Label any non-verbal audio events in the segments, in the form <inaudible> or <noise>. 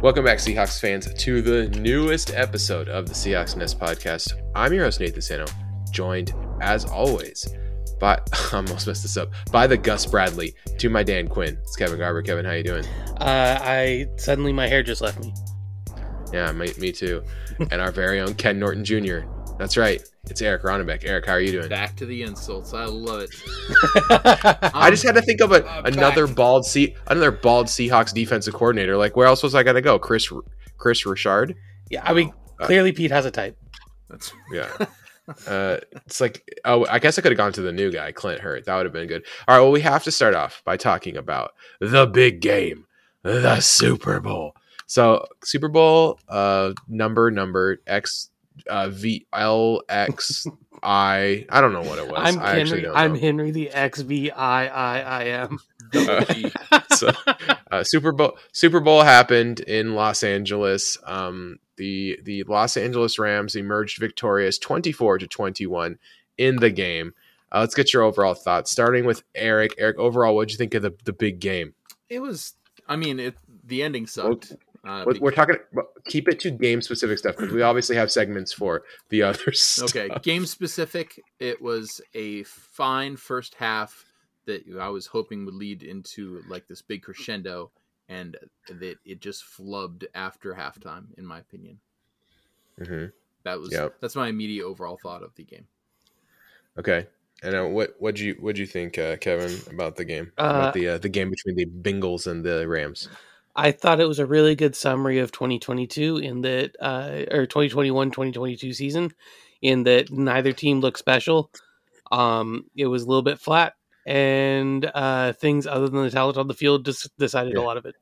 Welcome back, Seahawks fans, to the newest episode of the Seahawks Nest podcast. I'm your host, Nathan Sano, joined, as always, by, <laughs> I almost messed this up, by the Gus Bradley to my Dan Quinn. It's Kevin Garber. Kevin, how you doing? Uh, I suddenly my hair just left me. Yeah, me, me too. <laughs> and our very own Ken Norton Jr. That's right. It's Eric Ronnebeck. Eric, how are you doing? Back to the insults. I love it. <laughs> I just had to think of a, another back. bald sea, another bald Seahawks defensive coordinator. Like, where else was I gonna go? Chris, Kris Richard. Yeah, I mean, clearly Pete has a type. That's Yeah. Uh, it's like, oh, I guess I could have gone to the new guy, Clint Hurtt. That would have been good. All right. Well, we have to start off by talking about the big game, the Super Bowl. So, Super Bowl, uh, number, number X, uh, V L X I. I don't know what it was. I'm I actually Henry. I'm. Henry the X V I I I M. Uh, <laughs> so, uh, Super Bowl Super Bowl happened in Los Angeles. Um, the the Los Angeles Rams emerged victorious, twenty four to twenty one in the game. Uh, let's get your overall thoughts, starting with Eric. Eric, overall, what'd you think of the, the big game? it was. I mean, it. The ending sucked. Uh, We're, we're talking. Keep it to game specific stuff because we obviously have segments for the <laughs> others. okay, game specific. It was a fine first half that I was hoping would lead into like this big crescendo, and that it just flubbed after halftime. In my opinion, hmm that was Yep. that's my immediate overall thought of the game. Okay. And uh, what what'd you what'd you think, uh, Kevin, about the game? Uh, about the uh, the game between the Bengals and the Rams? I thought it was a really good summary of 2022 in that, uh, or 2021 2022 season, in that neither team looked special. Um, it was a little bit flat, and uh, things other than the talent on the field just decided Yeah. a lot of it.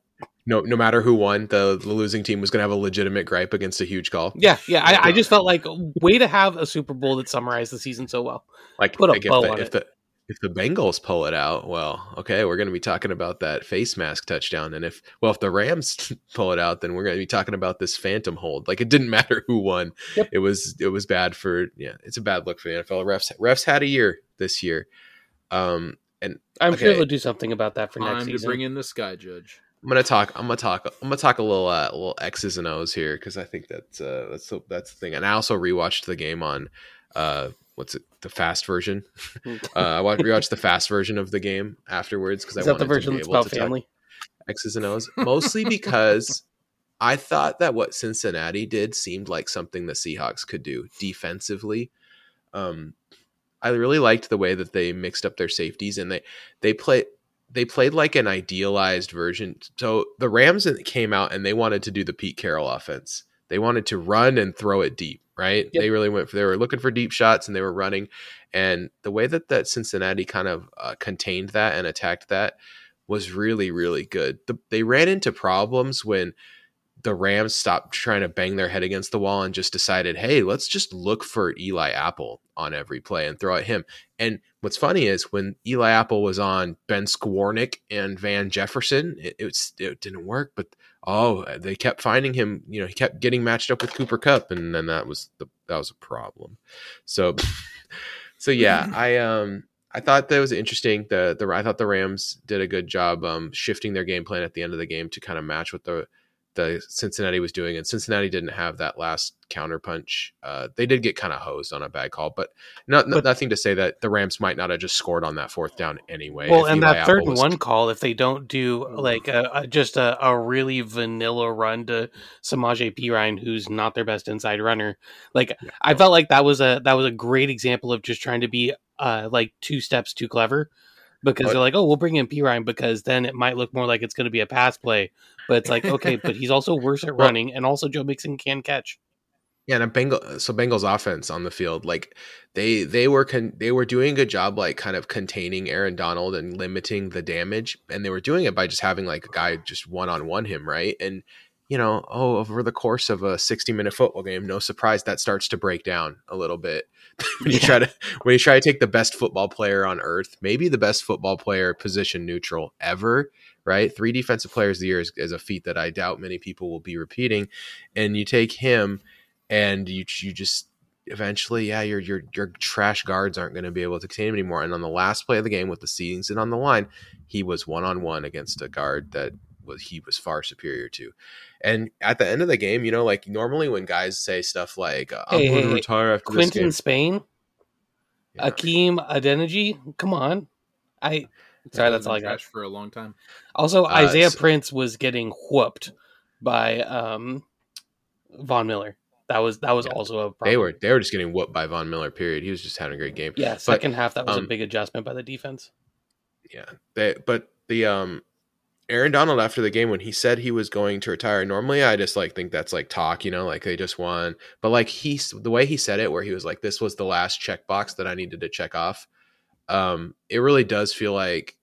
no no matter who won, the, the losing team was going to have a legitimate gripe against a huge call. Yeah, yeah. I, I just felt like way to have a Super Bowl that summarized the season so well. Like, Put a like if, bow the, on if it. the if the Bengals pull it out, well, okay, we're going to be talking about that face mask touchdown. And if well, if the Rams <laughs> pull it out, then we're going to be talking about this phantom hold. Like it didn't <laughs> matter who won. Yep. It was it was bad for yeah. It's a bad look for the NFL refs. Refs had a year this year. Um, and I'm sure Okay. they'll do something about that for next Time to season. bring in the sky judge. I'm gonna talk. I'm gonna talk. I'm gonna talk a little, uh, little X's and O's here because I think that's uh, that's the, that's the thing. And I also rewatched the game on uh, what's it, the fast version. <laughs> uh, I watched rewatched the fast version of the game afterwards because I Is that wanted the version to be that's able about to talk family? X's and O's mostly because I thought that what Cincinnati did seemed like something the Seahawks could do defensively. Um, I really liked the way that they mixed up their safeties and they they play they played like an idealized version. So the Rams came out and they wanted to do the Pete Carroll offense. They wanted to run and throw it deep, right? Yep. They really went for they were looking for deep shots and they were running. And the way that that Cincinnati kind of uh, contained that and attacked that was really really good. The, they ran into problems when the Rams stopped trying to bang their head against the wall and just decided, hey, let's just look for Eli Apple on every play and throw at him. And what's funny is when Eli Apple was on Ben Skowronek and Van Jefferson, it, it, was, it didn't work. But oh, they kept finding him. You know, he kept getting matched up with Cooper Kupp, and then that was the that was a problem. So, <laughs> so yeah, <laughs> I um. I thought that was interesting. The the I thought the Rams did a good job um, shifting their game plan at the end of the game to kind of match what the the Cincinnati was doing, and Cincinnati didn't have that last counterpunch. Uh, they did get kind of hosed on a bad call, but, not, But- nothing to say that the Rams might not have just scored on that fourth down anyway. Well, and Eli that Apple third and was- one call, if they don't do like a, a just a, a really vanilla run to Samaje Perine, who's not their best inside runner, like Yeah. I felt like that was a that was a great example of just trying to be uh like two steps too clever. Because they're like, oh, we'll bring in Perine because then it might look more like it's going to be a pass play. But it's like, <laughs> okay, but he's also worse at running, and also Joe Mixon can catch. Yeah, and a Bengal so Bengals offense on the field, like they they were con- they were doing a good job, like kind of containing Aaron Donald and limiting the damage, and they were doing it by just having like a guy just one on one him, right? And you know, oh, over the course of a 60 minute football game, no surprise that starts to break down a little bit. <laughs> when you Yeah. try to when you try to take the best football player on earth, maybe the best football player position neutral ever, right? Three defensive players of the year is, is a feat that I doubt many people will be repeating. And you take him and you you just eventually, yeah, your your your trash guards aren't going to be able to contain him anymore. And on the last play of the game with the season on the line, he was one on one against a guard that was he was far superior to. And at the end of the game, you know, like normally when guys say stuff like uh, "I'm Hey, going hey, to hey, retire after this Quinton game," Spain, yeah. Akeem Adeniji. Come on, I. Sorry, that's all I got. For a long time. Also, Uh, Isaiah so- Prince was getting whooped by um, Von Miller. That was that was Yeah. also a problem. they were they were just getting whooped by Von Miller. Period. He was just having a great game. yeah. Second half, that was um, a big adjustment by the defense. Yeah. They, but the um Aaron Donald after the game when he said he was going to retire, normally I just like think that's like talk, you know, like they just won. But like he's the way he said it, where he was like, This was the last checkbox that I needed to check off. Um, it really does feel like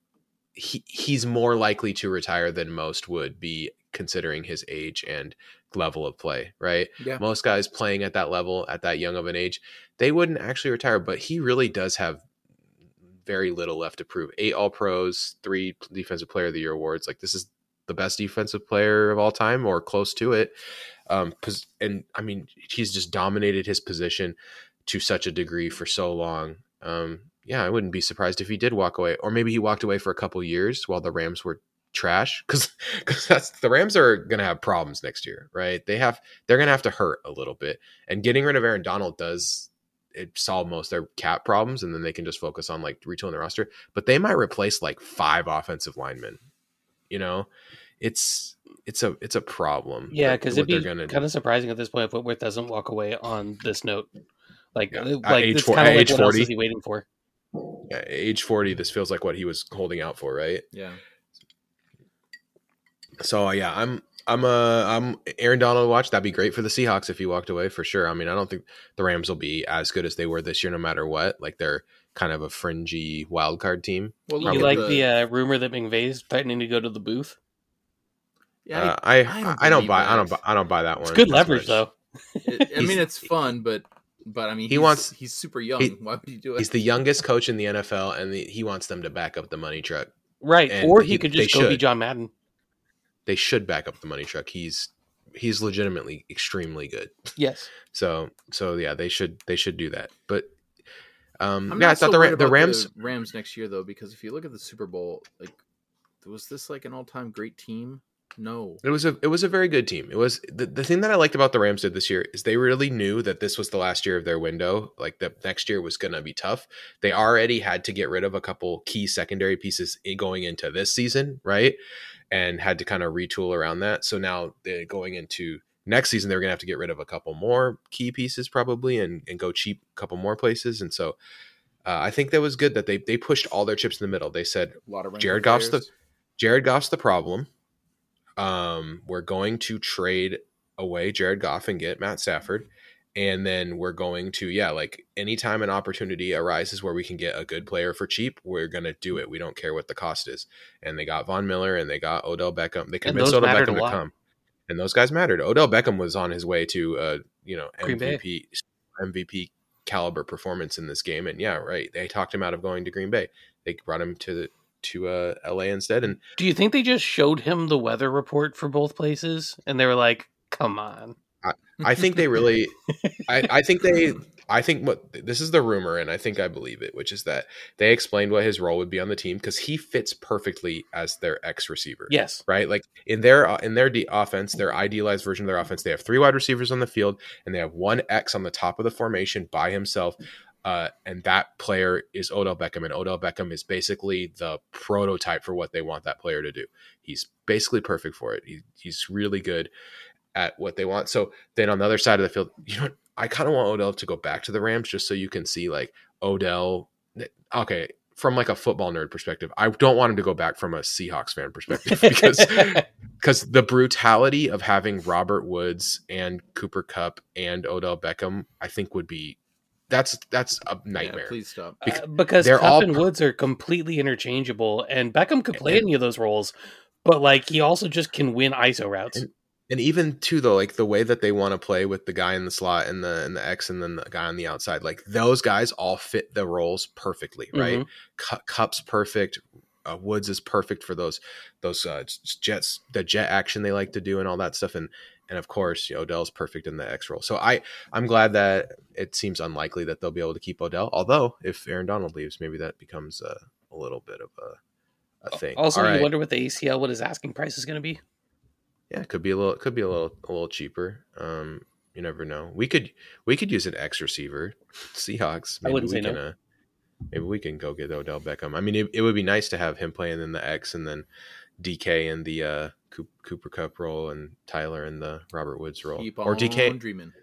he he's more likely to retire than most would be considering his age and level of play, right? Yeah. most guys playing at that level at that young of an age they wouldn't actually retire but he really does have very little left to prove. Eight all pros three defensive player of the year awards like this is the best defensive player of all time or close to it um and i mean he's just dominated his position to such a degree for so long. Um yeah i wouldn't be surprised if he did walk away or maybe he walked away for a couple years while the rams were trash because because <laughs> that's the rams are gonna have problems next year right? They have they're gonna have to hurt a little bit and getting rid of aaron donald does it solve most of their cap problems and then they can just focus on like retooling the roster but they might replace like five offensive linemen you know it's it's a it's a problem Yeah, because it'd be they're gonna do. kind of surprising at this point if Whitworth doesn't walk away on this note. Like, Yeah. uh, like age it's four- kind of at like age what else 40? is he waiting for? At age 40 this feels like what he was holding out for right Yeah. So yeah, I'm I'm uh I'm Aaron Donald watch. That'd be great for the Seahawks if he walked away for sure. I mean, I don't think the Rams will be as good as they were this year, no matter what. Like they're kind of a fringy wild card team. Well, You look Probably at like the, uh, rumor that McVay's threatening to go to the booth? yeah. uh, I I I, don't I don't believe buy I don't that. buy, I don't buy that one. It's good leverage, much. though. it- I mean, it's fun, but but I mean, He wants- he's super young. he- Why would you do it? He's the youngest coach in the NFL, and the, he wants them to back up the money truck. Right. And Or he, he- could just go be. John Madden. They should back up the money truck. He's he's legitimately extremely good. <laughs> Yes. So so yeah, they should they should do that. But um I'm yeah, I thought so the, Ra- worried the about Rams Rams next year though, because if you look at the Super Bowl, like, was this like an all-time great team? No. It was a it was a very good team. It was the, the thing that I liked about the Rams did this year is they really knew that this was the last year of their window. Like the next year was going to be tough. They already had to get rid of a couple key secondary pieces going into this season, right? And had to kind of retool around that. So now they're going into next season, they're going to have to get rid of a couple more key pieces probably and and go cheap a couple more places. And so uh, I think that was good that they they pushed all their chips in the middle. They said A lot of Jared Goff's the- Jared Goff's the problem. Um, we're going to trade away Jared Goff and get Matt Stafford. And then we're going to, yeah, like anytime an opportunity arises where we can get a good player for cheap, we're going to do it. We don't care what the cost is. And they got Von Miller and they got Odell Beckham. They convinced Odell Beckham to come. And those guys mattered. Odell Beckham was on his way to, uh, you know, MVP, MVP caliber performance in this game. And yeah, right. They talked him out of going to Green Bay. They brought him to the, to uh, LA instead. And Do you think they just showed him the weather report for both places and they were like, come on? I think they really, I, I think they, I think what this is the rumor, and I think I believe it, which is that they explained what his role would be on the team because he fits perfectly as their X receiver. Yes. Right, like in their in their de- offense, their idealized version of their offense, they have three wide receivers on the field, and they have one X on the top of the formation by himself, uh, and that player is Odell Beckham, and Odell Beckham is basically the prototype for what they want that player to do. He's basically perfect for it. He, he's really good at what they want. So then on the other side of the field, <laughs> you know, I kind of want Odell to go back to the Rams just so you can see like Odell. Okay, from like a football nerd perspective, I don't want him to go back from a Seahawks fan perspective <laughs> because because the brutality of having Robert Woods and Cooper Kupp and Odell Beckham, I think would be that's that's a nightmare. Yeah, please stop. Uh, because they're Kupp all and Woods are completely interchangeable, and Beckham could play And- any of those roles, but like he also just can win ISO routes. And- and even too though like the way that they want to play with the guy in the slot and the and the X and then the guy on the outside like those guys all fit the roles perfectly right Mhm. Cu- Kupp's perfect uh, woods is perfect for those those uh, jets the jet action they like to do and all that stuff and and of course odell's perfect in the x role so i i'm glad that it seems unlikely that they'll be able to keep odell although if aaron donald leaves maybe that becomes a, a little bit of a, a thing Also, All you right. wonder what the ACL, what his asking price is going to be. Yeah, it could be a little could be a little a little cheaper. Um, you never know. We could we could use an X receiver. <laughs> Seahawks. I wouldn't we say can no. uh, maybe we can go get Odell Beckham. I mean, it, it would be nice to have him playing in the X and then DK in the uh, Cooper Kupp role and Tyler in the Robert Woods role, Keep or DK. dreaming.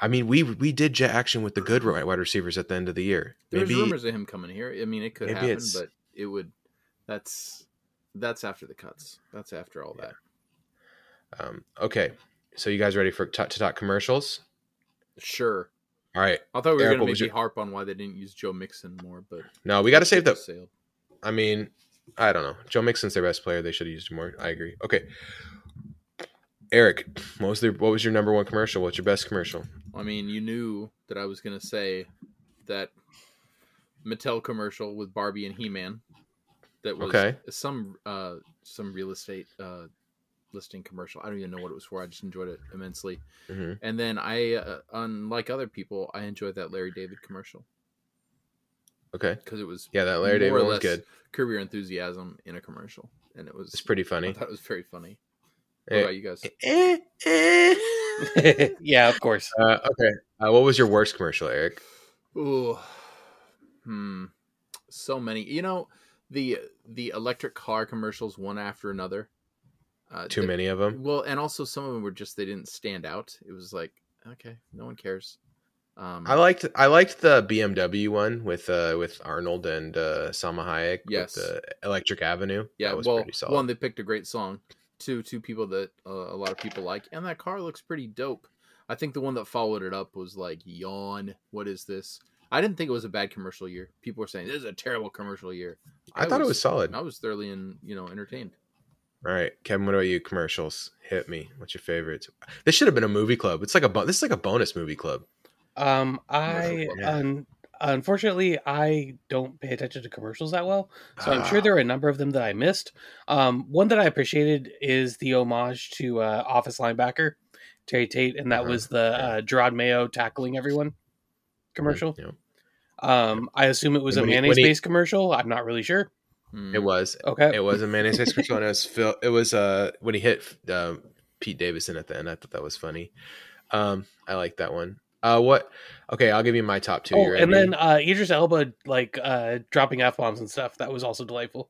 I mean, we we did jet action with the good wide receivers at the end of the year. Maybe, There's Maybe rumors of him coming here. I mean, it could happen, but it would. That's that's after the cuts. That's after all that. Um, okay. So you guys ready for t- to talk commercials? Sure. All right. I thought we were going to maybe your- harp on why they didn't use Joe Mixon more, but No, we got to save the sailed. I mean, I don't know. Joe Mixon's their best player. They should have used him more. I agree. Okay. Eric, what was their what was your number one commercial? What's your best commercial? I mean, you knew that I was going to say that Mattel commercial with Barbie and He-Man. That was Okay. some uh some real estate uh listing commercial. I don't even know what it was for. I just enjoyed it immensely. hmm And then I, uh, unlike other people, I enjoyed that Larry David commercial Okay. because it was Yeah, that Larry David more was less good. Career enthusiasm in a commercial, and it was It's pretty I funny. <laughs> thought it was very funny. What Eh, about you guys? eh, eh. <laughs> yeah, of course. Uh, okay. Uh, what was your worst commercial, Eric? Ooh, hmm, so many. You know, the the electric car commercials one after another. Uh, Too many of them. Well, and also some of them were just they didn't stand out. It was like okay, no one cares. Um, I liked I liked the BMW one with uh with Arnold and uh Salma Hayek. with Yes. the Electric Avenue. yeah, that was well, pretty solid. one they picked a great song. Two, two people that uh, a lot of people like, and that car looks pretty dope. I think the one that followed it up was like yawn. What is this? I didn't think it was a bad commercial year. People were saying this is a terrible commercial year. I, thought it was solid. I was thoroughly in, you know entertained. All right, Kevin. What about you? Commercials. Hit me. What's your favorites? This should have been a movie club. It's like a bo- this is like a bonus movie club. Um, I Yeah. un- unfortunately I don't pay attention to commercials that well, so I'm sure Ah. there are a number of them that I missed. Um, one that I appreciated is the homage to uh, Office linebacker Terry Tate, and that Uh-huh. was the uh, Jerod Mayo tackling everyone commercial. Yeah. Um, I assume it was a When he- mayonnaise he- based commercial. I'm not really sure. Hmm. It was. Okay, It was a mayonnaise face commercial, and it was Phil. It was uh when he hit uh, Pete Davidson at the end. I thought that was funny. Um, I like that one. Uh, what? Okay, I'll give you my top two. oh, and then uh, Idris Elba like uh, dropping f bombs and stuff. That was also delightful.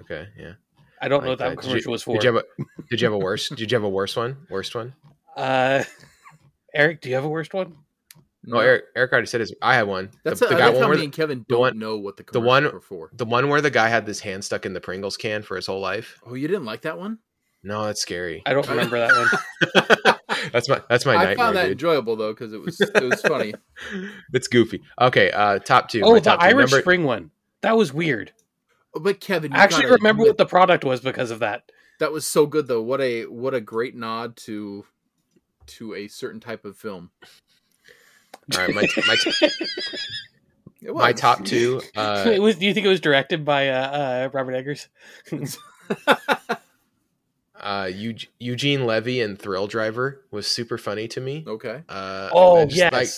okay, yeah. I don't I know like what that Did you- commercial was for. Did you have a Did you have a worse? Did you have a worse one? Worst one? Uh, <laughs> Eric, do you have a worst one? No, Eric. Eric already said his. I had one. That's the, a, the guy like one where me the, and Kevin don't one- know what the the one- were for. the one where the guy had his hand stuck in the Pringles can for his whole life. Oh, you didn't like that one? No, that's scary. I don't remember that one. <laughs> that's my that's my I nightmare, found that dude. enjoyable though because it was it was <laughs> funny. it's goofy. Okay, uh, top two. Oh, my the top two. Irish Number- Spring one. That was weird. Oh, But Kevin, you I actually gotta remember what the product was because of that. that was so good though. What a what a great nod to to a certain type of film. All right, my my, <laughs> my top two. <laughs> Uh, it was. Do you think it was directed by uh, uh, Robert Eggers? <laughs> uh, Eug- Eugene Levy and Thrill Driver was super funny to me. okay. Uh, I oh just, yes. like,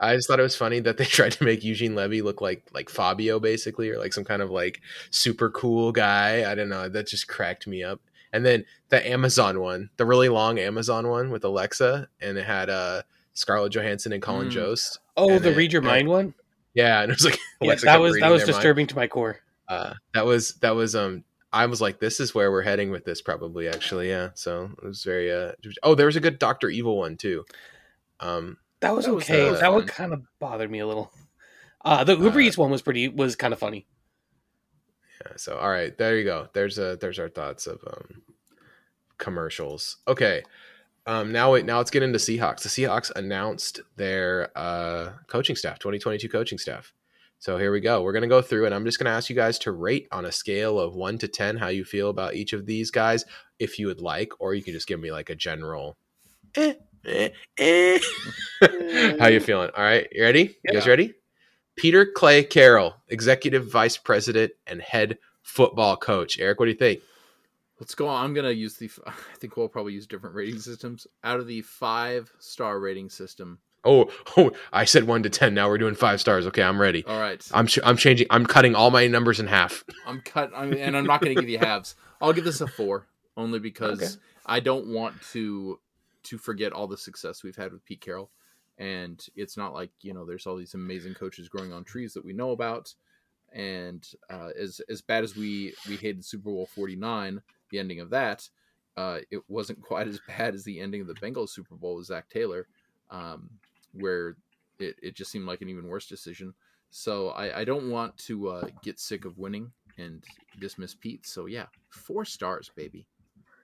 I just thought it was funny that they tried to make Eugene Levy look like like Fabio, basically, or like some kind of like super cool guy. I don't know. That just cracked me up. And then the Amazon one, the really long Amazon one with Alexa, and it had uh, Scarlett Johansson and Colin Mm. Jost. oh, the it- read your and- mind one. Yeah, and it was like <laughs> Yeah, that was that was their mind. disturbing to my core. Uh, that was that was um. I was like, this is where we're heading with this, probably. Actually, yeah. So it was very. uh Oh, there was a good Doctor Evil one too. Um, That was That okay. that was that one kind of bothered me a little. Uh, the Uber Uh, Eats one was pretty was kind of funny. Yeah, so all right, there you go. There's a there's our thoughts of um commercials. Okay. Um now wait, now let's get into Seahawks. The Seahawks announced their uh coaching staff, 2022 coaching staff. So here we go. We're going to go through and I'm just going to ask you guys to rate on a scale of 1 to 10 how you feel about each of these guys if you would like or you can just give me like a general eh, eh, eh. <laughs> how you feeling? All right, you ready? You guys ready? Peter Clay Carroll, executive vice president and head football coach. Eric, what do you think? Let's go on. I'm gonna use the. <laughs> I think we'll probably use different rating systems. Out of the five star rating system, Oh, <laughs> oh, I said 1 to 10. Now we're doing 5 stars. Okay, I'm ready. all right. I'm ch- I'm changing. I'm cutting all my numbers in half. <laughs> I'm cut, I'm, and I'm not going to give you halves. I'll give this a four, only because Okay. I don't want to to forget all the success we've had with Pete Carroll. And it's not like you know, there's all these amazing coaches growing on trees that we know about. And uh, as as bad as we we hated Super Bowl 49, the ending of that, uh, it wasn't <laughs> quite as bad as the ending of the Bengals Super Bowl with Zac Taylor, um, where it, it just seemed like an even worse decision. So I, I don't want to uh, get sick of winning and dismiss Pete. So yeah, four stars, baby.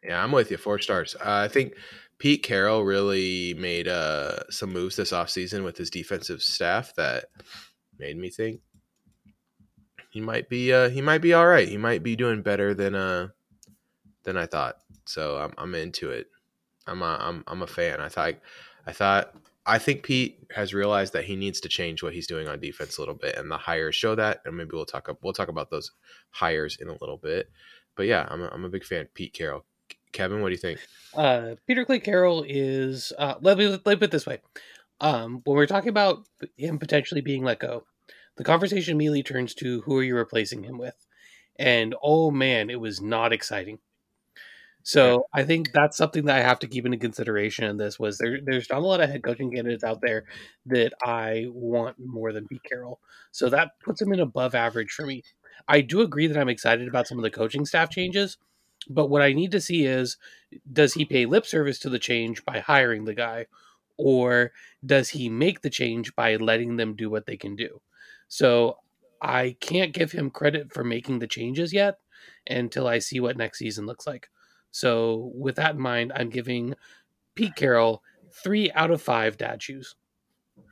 Yeah, I'm with you. Four stars. Uh, I think Pete Carroll really made uh, some moves this offseason with his defensive staff that made me think he might be uh, he might be all right. He might be doing better than uh than I thought. So I'm I'm into it. I'm a, I'm I'm a fan. I thought I thought I think Pete has realized that he needs to change what he's doing on defense a little bit, and the hires show that. And maybe we'll talk we'll talk about those hires in a little bit. But yeah, I'm a, I'm a big fan. Pete Carroll. Kevin, what do you think? Uh, Peter Clay Carroll is. Uh, let me let me put it this way. Um, when we're talking about him potentially being let go, the conversation immediately turns to who are you replacing him with, and oh man, it was not exciting. So I think that's something that I have to keep into consideration in this. Was there? There's not a lot of head coaching candidates out there that I want more than Pete Carroll. So that puts him in above average for me. I do agree that I'm excited about some of the coaching staff changes, but what I need to see is does he pay lip service to the change by hiring the guy or does he make the change by letting them do what they can do so i can't give him credit for making the changes yet until i see what next season looks like so with that in mind i'm giving pete carroll three out of five dad shoes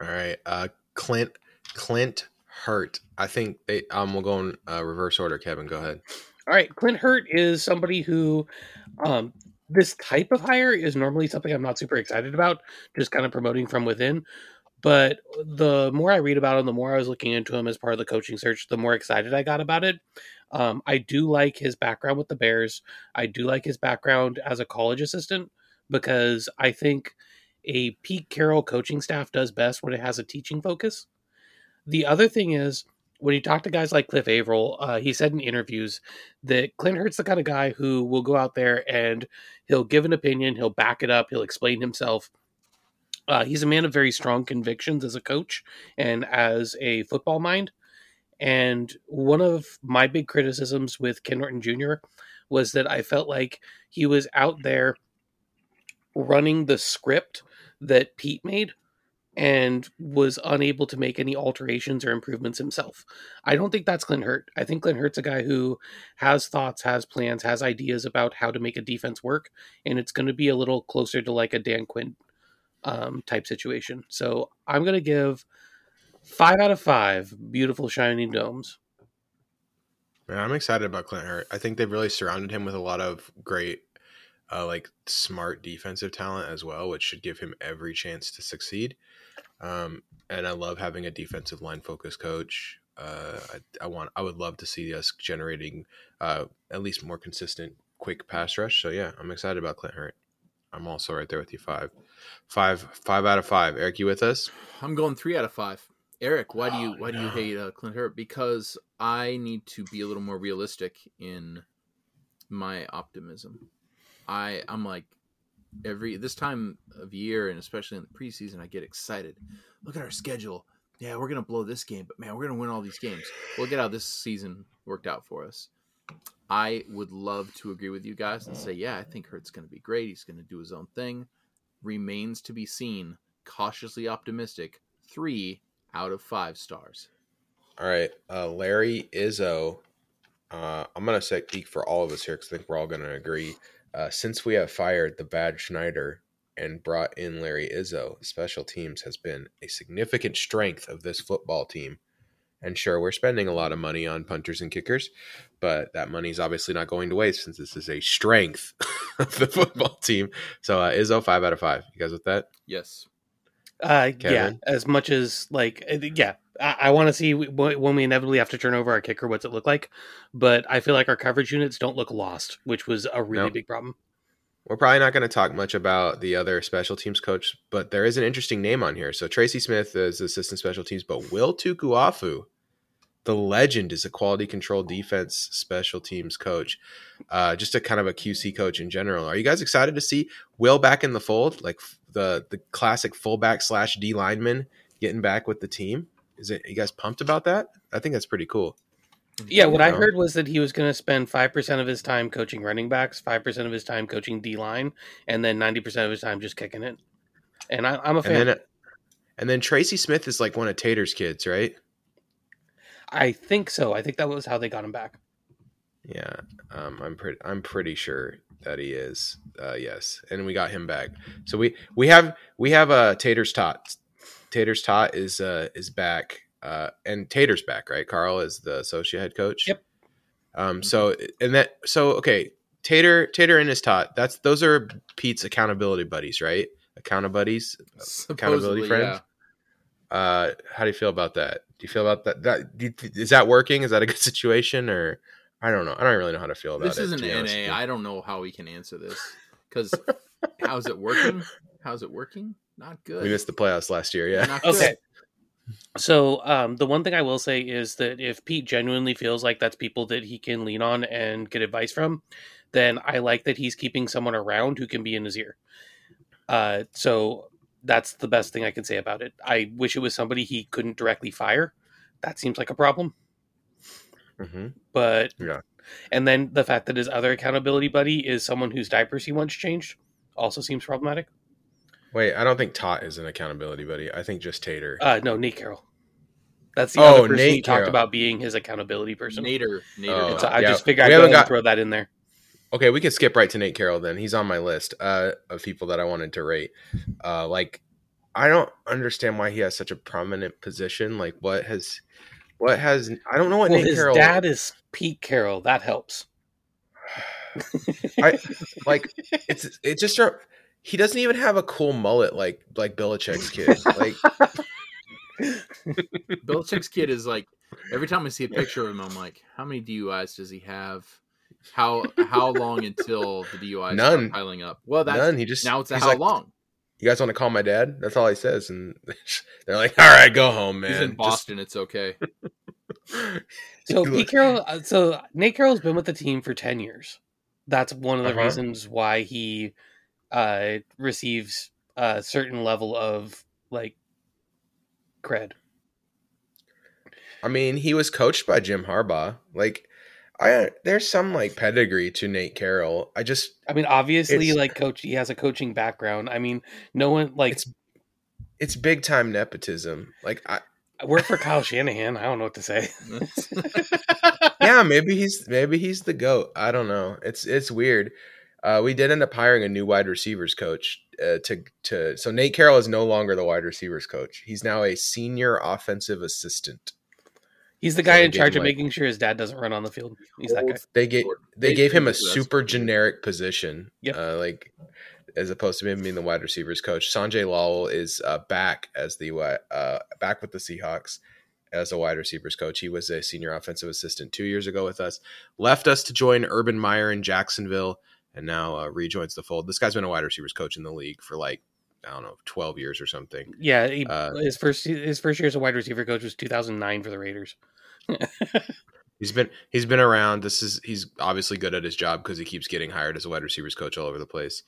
All right, uh, Clint Clint Hurtt. I think they. Um, we'll go in uh, reverse order. Kevin, go ahead. All right, Clint Hurtt is somebody who, um, this type of hire is normally something I'm not super excited about, just kind of promoting from within. But the more I read about him, the more I was looking into him as part of the coaching search, the more excited I got about it. Um, I do like his background with the Bears. I do like his background as a college assistant because I think a Pete Carroll coaching staff does best when it has a teaching focus. The other thing is, when you talk to guys like Cliff Avril, uh, he said in interviews that Clint Hurtt's the kind of guy who will go out there and he'll give an opinion, he'll back it up, he'll explain himself. Uh, he's a man of very strong convictions as a coach and as a football mind. And one of my big criticisms with Ken Norton Jr. was that I felt like he was out there running the script that Pete made and was unable to make any alterations or improvements himself. I don't think that's Clint Hurtt. I think Clint Hurtt's a guy who has thoughts, has plans, has ideas about how to make a defense work, and it's going to be a little closer to like a Dan Quinn um, type situation. So I'm going to give five out of five beautiful shining domes. Man, I'm excited about Clint Hurtt. I think they've really surrounded him with a lot of great, uh, like smart defensive talent as well, which should give him every chance to succeed. Um, and I love having a defensive line focus coach. Uh, I, I want, I would love to see us generating uh, at least more consistent, quick pass rush. So yeah, I'm excited about Clint Hurtt. I'm also right there with you. Five, five, five out of five. Eric, you with us? I'm going three out of five. Eric, why do you Oh, why do you hate uh, Clint Hurtt? Because I need to be a little more realistic in my optimism. I I'm like every this time of year and especially in the preseason, I get excited. Look at our schedule. Yeah, we're gonna blow this game, but man, we're gonna win all these games. Look at how this season worked out for us. I would love to agree with you guys and say, yeah, I think Hurtt's gonna be great. He's gonna do his own thing. Remains to be seen. Cautiously optimistic. Three out of five stars. All right, uh, Larry Izzo. Uh, I'm gonna say speak for all of us here because I think we're all gonna agree. Uh, since we have fired the bad Schneider and brought in Larry Izzo, special teams has been a significant strength of this football team, And sure, we're spending a lot of money on punters and kickers, but that money's obviously not going to waste since this is a strength <laughs> of the football team. So uh, Izzo, five out of five. You guys with that? Yes. Uh, yeah, as much as like, yeah, I, I want to see when we inevitably have to turn over our kicker, what's it look like? But I feel like our coverage units don't look lost, which was a really No. big problem. We're probably not going to talk much about the other special teams coach, but there is an interesting name on here. So Tracy Smith is assistant special teams, but Will Tukuafu, the legend, is a quality control defense special teams coach. Uh, just a kind of a QC coach in general. Are you guys excited to see Will back in the fold, like the the classic fullback slash D lineman getting back with the team? Is it? You guys pumped about that? I think that's pretty cool. Yeah, what I know? heard was that he was going to spend five percent of his time coaching running backs, five percent of his time coaching D line, and then ninety percent of his time just kicking it. And I, I'm a fan. And then, and then Tracy Smith is like one of Tater's kids, right? I think so. I think that was how they got him back. Yeah, um, I'm pretty. I'm pretty sure that he is. Uh, yes, and we got him back. So we we have we have uh, Tater's tot. Tater's tot is uh, is back, uh, and Tater's back, right? Carl is the associate head coach. Yep. Um. So and that so okay. Tater Tater and his tot. That's those are Pete's accountability buddies, right? Account buddies. Accountability friends? Uh, how do you feel about that? Do you feel about that? That is that working? Is that a good <laughs> situation, or I don't know. I don't really know how to feel about it. This isn't to be honest with NA. I don't know how we can answer this because how's it working? How's it working? Not good. We missed the playoffs last year. Yeah. Not. <laughs> Okay. So um, the one thing I will say is that if Pete genuinely feels like that's people that he can lean on and get advice from, then I like that he's keeping someone around who can be in his ear. Uh, so that's the best thing I can say about it. I wish it was somebody he couldn't directly fire. That seems like a problem. Hmm But Yeah. and then the fact that his other accountability buddy is someone whose diapers he once changed also seems problematic. Wait, I don't think Tot is an accountability buddy. I think just Tater. Uh, no, Nate Carroll. That's the Oh, other person he Nate talked about being his accountability person. Nader. Nader. Oh. So. I Yeah, just figured we I'd go haven't ahead and got- throw that in there. okay, we can skip right to Nate Carroll then. He's on my list uh, of people that I wanted to rate. Uh, like, I don't understand why he has such a prominent position. Like, what has, what has? I don't know what Well, Nate his Carroll. dad is Pete Carroll. That helps. I <laughs> like it's it just he doesn't even have a cool mullet like like Belichick's kid. Like <laughs> Belichick's kid is like every time I see a picture of him, I'm like, how many DUIs does he have? How how long until the DUIs None. start piling up? Well, that's none. He just now it's a how like, long? You guys want to call my dad? That's all he says, and <laughs> they're like, "All right, go home, man." He's in Just- Boston. It's okay. <laughs> So Pete Carroll. uh, So Nate Carroll's been with the team for ten years. That's one of the Uh-huh. reasons why he uh, receives a certain level of like cred. I mean, he was coached by Jim Harbaugh. Like, I there's some like pedigree to Nate Carroll. I just I mean, obviously, like coach, he has a coaching background. I mean, no one like It's- it's big time nepotism. Like, I, I work for Kyle Shanahan. I don't know what to say. <laughs> yeah, maybe he's maybe he's the goat. I don't know. It's it's weird. Uh, we did end up hiring a new wide receivers coach uh, to to. So Nate Carroll is no longer the wide receivers coach. He's now a senior offensive assistant. He's the guy they in charge of like- making sure his dad doesn't run on the field. He's that guy. They gave they they- gave him a super generic position. Yep. Uh, like as opposed to him being the wide receivers coach. Sanjay Lal is uh, back as the uh, back with the Seahawks as a wide receivers coach. He was a senior offensive assistant two years ago with us. Left us to join Urban Meyer in Jacksonville, and now uh, rejoins the fold. This guy's been a wide receivers coach in the league for like I don't know, twelve years or something. Yeah, he, Uh, his first his first year as a wide receiver coach was 2009 for the Raiders. <laughs> He's been he's been around. This is he's obviously good at his job because he keeps getting hired as a wide receivers coach all over the place.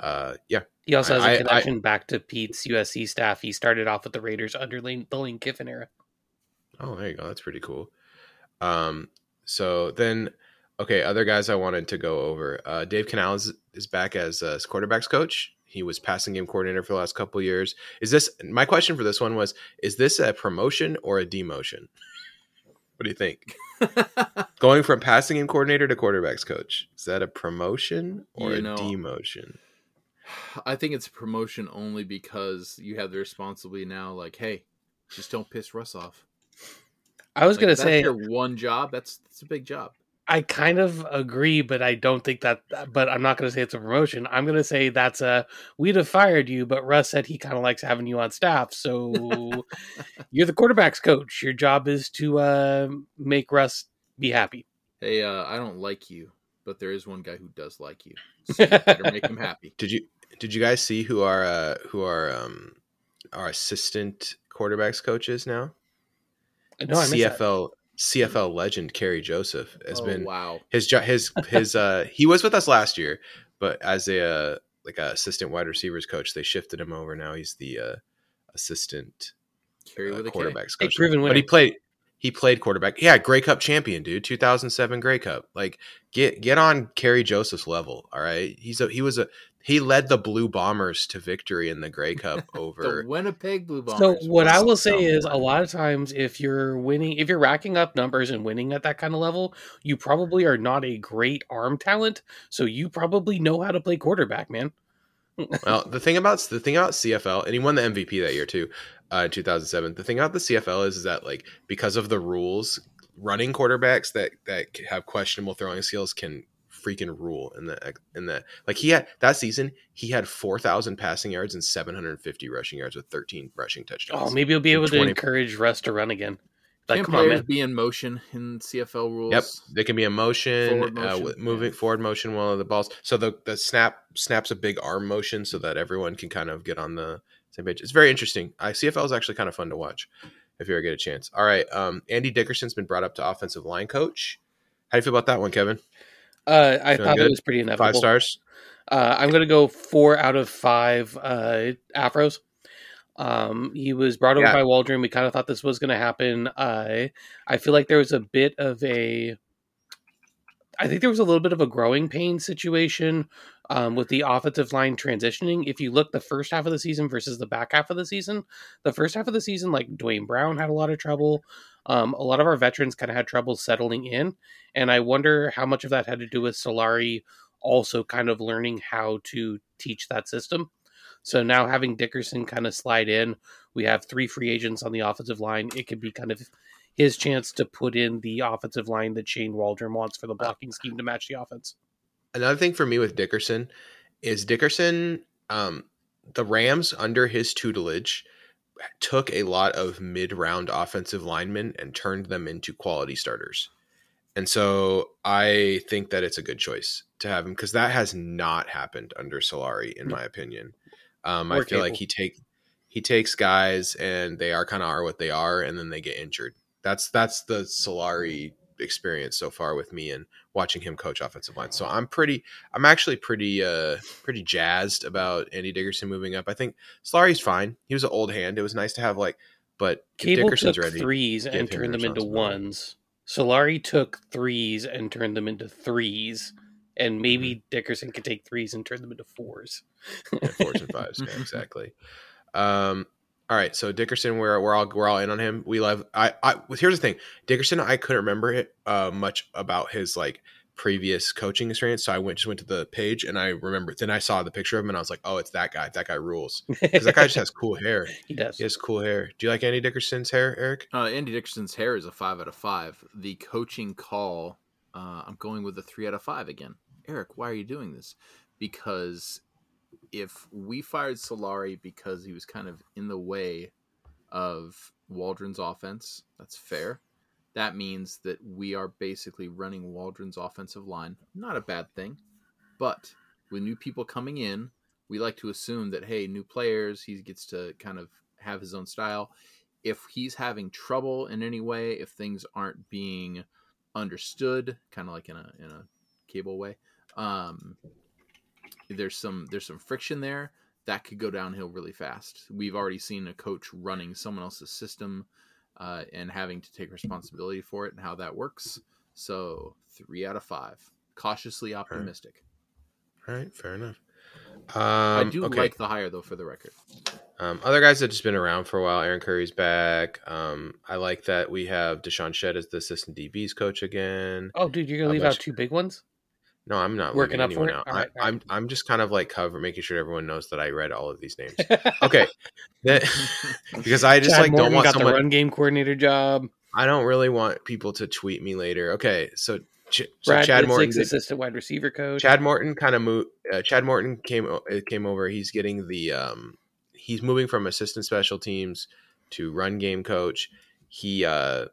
Uh, yeah, He also has a I- I- connection back to Pete's USC staff. He started off with the Raiders under Lane, the Lane Kiffin era. Oh, there you go. That's pretty cool. Um, so then, okay, other guys I wanted to go over. Uh, Dave Canales is back as uh, quarterbacks coach. He was passing game coordinator for the last couple of years. Is this my question for this one was? Is this a promotion or a demotion? <laughs> What do you think? Going from passing game coordinator to quarterbacks coach is that a promotion or You a know, demotion? I think it's a promotion only because you have the responsibility now. Like, hey, just don't piss Russ off. I was Like, gonna say your one job. That's that's a big job. I kind of agree, but I don't think that. But I'm not going to say it's a promotion. I'm going to say that's a we'd have fired you, but Russ said he kind of likes having you on staff. So <laughs> you're the quarterbacks coach. Your job is to uh, make Russ be happy. Hey, uh, I don't like you, but there is one guy who does like you. So you better make him happy. <laughs> Did you did you guys see who our uh, who our um, our assistant quarterbacks coaches now? no, I missed that. CFL CFL legend Kerry Joseph has oh, been wow. his jo- his his uh <laughs> he was with us last year, but as a uh, like a assistant wide receivers coach, they shifted him over. Now he's the uh, assistant Carry uh, with quarterbacks coach. proven but he played he played quarterback. Yeah, Grey Cup champion, dude. 2007 Grey Cup. Like get get on Kerry Joseph's level. All right, he's a he was a he led the Blue Bombers to victory in the Grey <laughs> Cup over The over. Winnipeg Blue Bombers. So what I will say is, a lot of times, if you're winning, if you're racking up numbers and winning at that kind of level, you probably are not a great arm talent. So you probably know how to play quarterback, man. <laughs> Well, the thing about the thing about CFL, and he won the MVP that year too, uh, in 2007. The thing about the CFL is, is that like because of the rules, running quarterbacks that that have questionable throwing skills can freaking rule in the in the like he had that season he had 4000 passing yards and 750 rushing yards with 13 rushing touchdowns. Oh, maybe you'll be able to encourage Russ to run again. Like, Can come on, players man. be in motion in CFL rules? Yep, they can be in motion, Forward uh, motion, with- moving yeah. forward motion one of the balls. So the the snap snaps a big arm motion so that everyone can kind of get on the same page. It's very interesting. I CFL is actually kind of fun to watch if you ever get a chance. All right, um, Andy Dickerson's been brought up to offensive line coach. How do you feel about that one, Kevin? Uh, I thought good? it was pretty inevitable. Five stars. Uh, I'm going to go four out of five uh, afros. Um, he was brought over Yeah. by Waldron. We kind of thought this was going to happen. Uh, I feel like there was a bit of a. I think there was a little bit of a growing pain situation um, with the offensive line transitioning. If you look the first half of the season versus the back half of the season, the first half of the season, like Duane Brown had a lot of trouble. Um, a lot of our veterans kind of had trouble settling in, and I wonder how much of that had to do with Solari also kind of learning how to teach that system. So now having Dickerson kind of slide in, we have three free agents on the offensive line. It could be kind of his chance to put in the offensive line that Shane Waldron wants for the blocking scheme to match the offense. Another thing for me with Dickerson is Dickerson, um, the Rams under his tutelage took a lot of mid round offensive linemen and turned them into quality starters. And so I think that it's a good choice to have him because that has not happened under Solari, in my opinion. Um, I feel like he take he takes guys and they are kind of are what they are, and then they get injured. That's that's the Solari experience so far with me and watching him coach offensive line. So I'm pretty I'm actually pretty uh pretty jazzed about Andy Dickerson moving up. I think Solari's fine. He was an old hand. It was nice to have like but Cable Dickerson's took ready. threes and turned them into ones. Solari took threes and turned them into threes. And maybe Mm-hmm. Dickerson could take threes and turn them into fours. Yeah, fours and fives. <laughs> Yeah, exactly. Um, all right, so Dickerson, we're we're all we're all in on him. We love. I I here's the thing, Dickerson. I couldn't remember it uh, much about his like previous coaching experience, so I went just went to the page and I remember. Then I saw the picture of him and I was like, oh, it's that guy. That guy rules because that guy just has <laughs> cool hair. he does. He has cool hair. Do you like Andy Dickerson's hair, Eric? Uh, Andy Dickerson's hair is a five out of five. The coaching call, uh, I'm going with a three out of five again. Eric, why are you doing this? Because if we fired Solari because he was kind of in the way of Waldron's offense, that's fair. That means that we are basically running Waldron's offensive line. Not a bad thing. But with new people coming in, we like to assume that, hey, new players, he gets to kind of have his own style if he's having trouble in any way, if things aren't being understood, kind of like in a in a cable way, um, there's some there's some friction there that could go downhill really fast. We've already seen a coach running someone else's system uh, and having to take responsibility for it and how that works. So three out of five, cautiously optimistic. All right, fair enough. Um, I do okay. like the hire though, for the record. Um, other guys that just been around for a while. Aaron Curry's back. Um, I like that we have DeShawn Shead as the assistant DBs coach again. Oh, dude, you're gonna A leave out two big ones. No, I'm not Working leaving up for anyone it? out. All right, I, all I'm. I'm just kind of like cover making sure everyone knows that I read all of these names. <laughs> Okay, Then- <laughs> because I just Chad like Morton don't want got the someone. run game coordinator job. I don't really want people to tweet me later. Okay, so, Ch- so Brad Chad Chad Morton, did- assistant wide receiver coach. Chad Morton kind of moved. Uh, Chad Morton came uh, came over. He's getting the um, he's moving from assistant special teams to run game coach. He uh,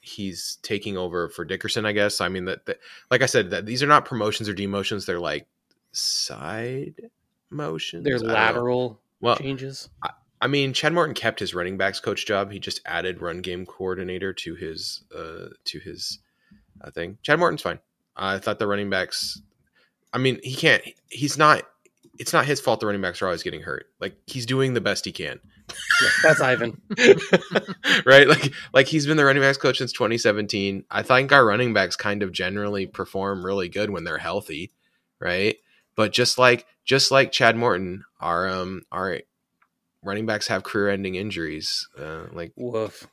he's taking over for Dickerson, I guess. I mean that, that like I said, that these are not promotions or demotions. They're like side motions. There's I lateral Well, changes. I mean, Chad Morton kept his running backs coach job. He just added run game coordinator to his uh to his uh, thing. Chad Morton's fine. I thought the running backs. I mean, he can't. He's not. It's not his fault. The running backs are always getting hurt. Like he's doing the best he can, Yeah, that's Ivan. <laughs> right? Like like he's been the running backs coach since 2017. I think our running backs kind of generally perform really good when they're healthy, right? But just like just like Chad Morton, our um our running backs have career-ending injuries. Uh, like Woof.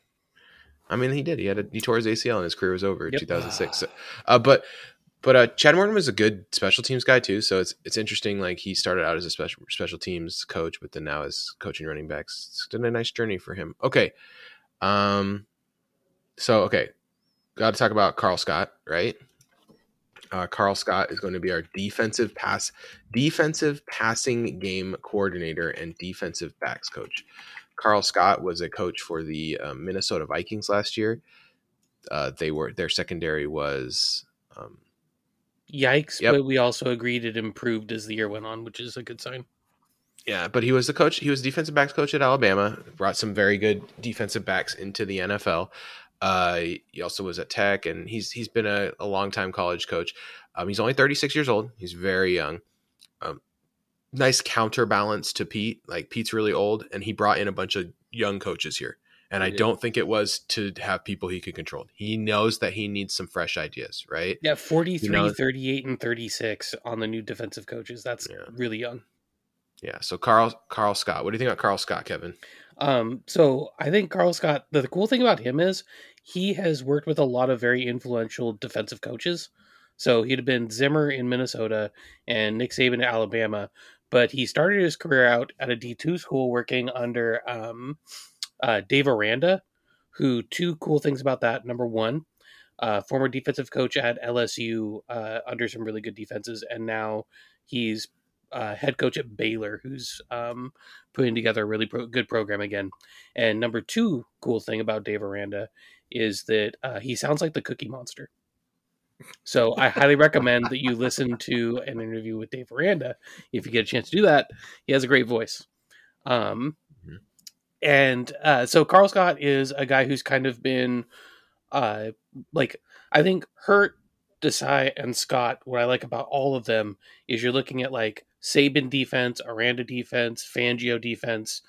I mean, he did. He had a, he tore his ACL and his career was over in Yep. 2006. So, uh, but but uh, Chad Morton was a good special teams guy too. So it's it's interesting. Like he started out as a special special teams coach, but then now is coaching running backs. It's been a nice journey for him. Okay, um, so okay, got to talk about Carl Scott, right? Uh, Carl Scott is going to be our defensive pass defensive passing game coordinator and defensive backs coach. Carl Scott was a coach for the um, Minnesota Vikings last year. Uh, they were their secondary was um, Yikes! Yep. But we also agreed it improved as the year went on, which is a good sign. yeah, but he was the coach. He was defensive backs coach at Alabama. Brought some very good defensive backs into the NFL. Uh, he also was at Tech, and he's he's been a, a long time college coach. Um, he's only 36 years old. He's very young. Um, nice counterbalance to Pete. Like Pete's really old, and he brought in a bunch of young coaches here. And I did. don't think it was to have people he could control. He knows that he needs some fresh ideas, right? Yeah, 43, know- 38, and 36 on the new defensive coaches. That's Yeah. really young. Yeah. So Carl Carl Scott. What do you think about Carl Scott, Kevin? Um, so I think Carl Scott, the, the cool thing about him is he has worked with a lot of very influential defensive coaches. So he'd have been Zimmer in Minnesota and Nick Saban at Alabama, but he started his career out at a D2 school working under um, uh, Dave Aranda, who two cool things about that. Number one, uh, former defensive coach at LSU uh, under some really good defenses, and now he's uh, head coach at Baylor, who's um, putting together a really pro- good program again. And number two cool thing about Dave Aranda is that uh, he sounds like the Cookie Monster. So I highly recommend that you listen to an interview with Dave Aranda if you get a chance to do that. He has a great voice. Um. And uh, so Carl Scott is a guy who's kind of been uh, like I think Hurtt, Desai, and Scott. What I like about all of them is you're looking at like Saban defense, Aranda defense, Fangio defense,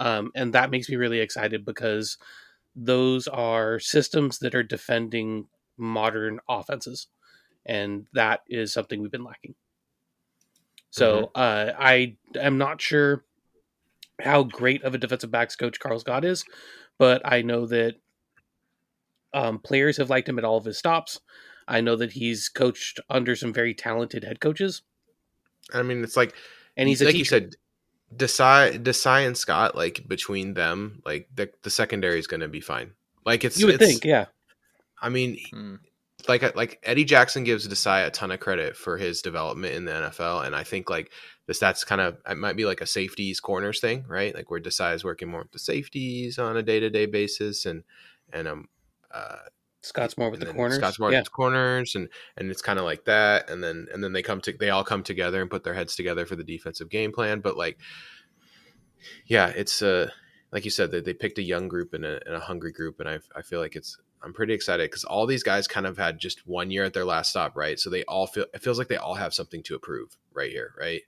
um, and that makes me really excited because those are systems that are defending modern offenses, and that is something we've been lacking. So uh, I am not sure how great of a defensive backs coach Carl Scott is, but I know that um, players have liked him at all of his stops. I know that he's coached under some very talented head coaches, I mean, it's like and he's a like teacher. you said, Desai, Desai and Scott, like between them, like the the secondary is going to be fine. Like it's you would it's- think, yeah. I mean, Hmm. like like Eddie Jackson gives Desai a ton of credit for his development in the NFL, and I think like this that's kind of it might be like a safeties corners thing, right? Like where Desai is working more with the safeties on a day to day basis, and and um uh Scott's more with the corners. Scott's more yeah. with the corners, and and it's kind of like that, and then and then they come to they all come together and put their heads together for the defensive game plan. But like, yeah, it's uh like you said they, they picked a young group and a, and a hungry group, and I I feel like it's I'm pretty excited because all these guys kind of had just one year at their last stop, right? So they all feel it feels like they all have something to approve right here, right?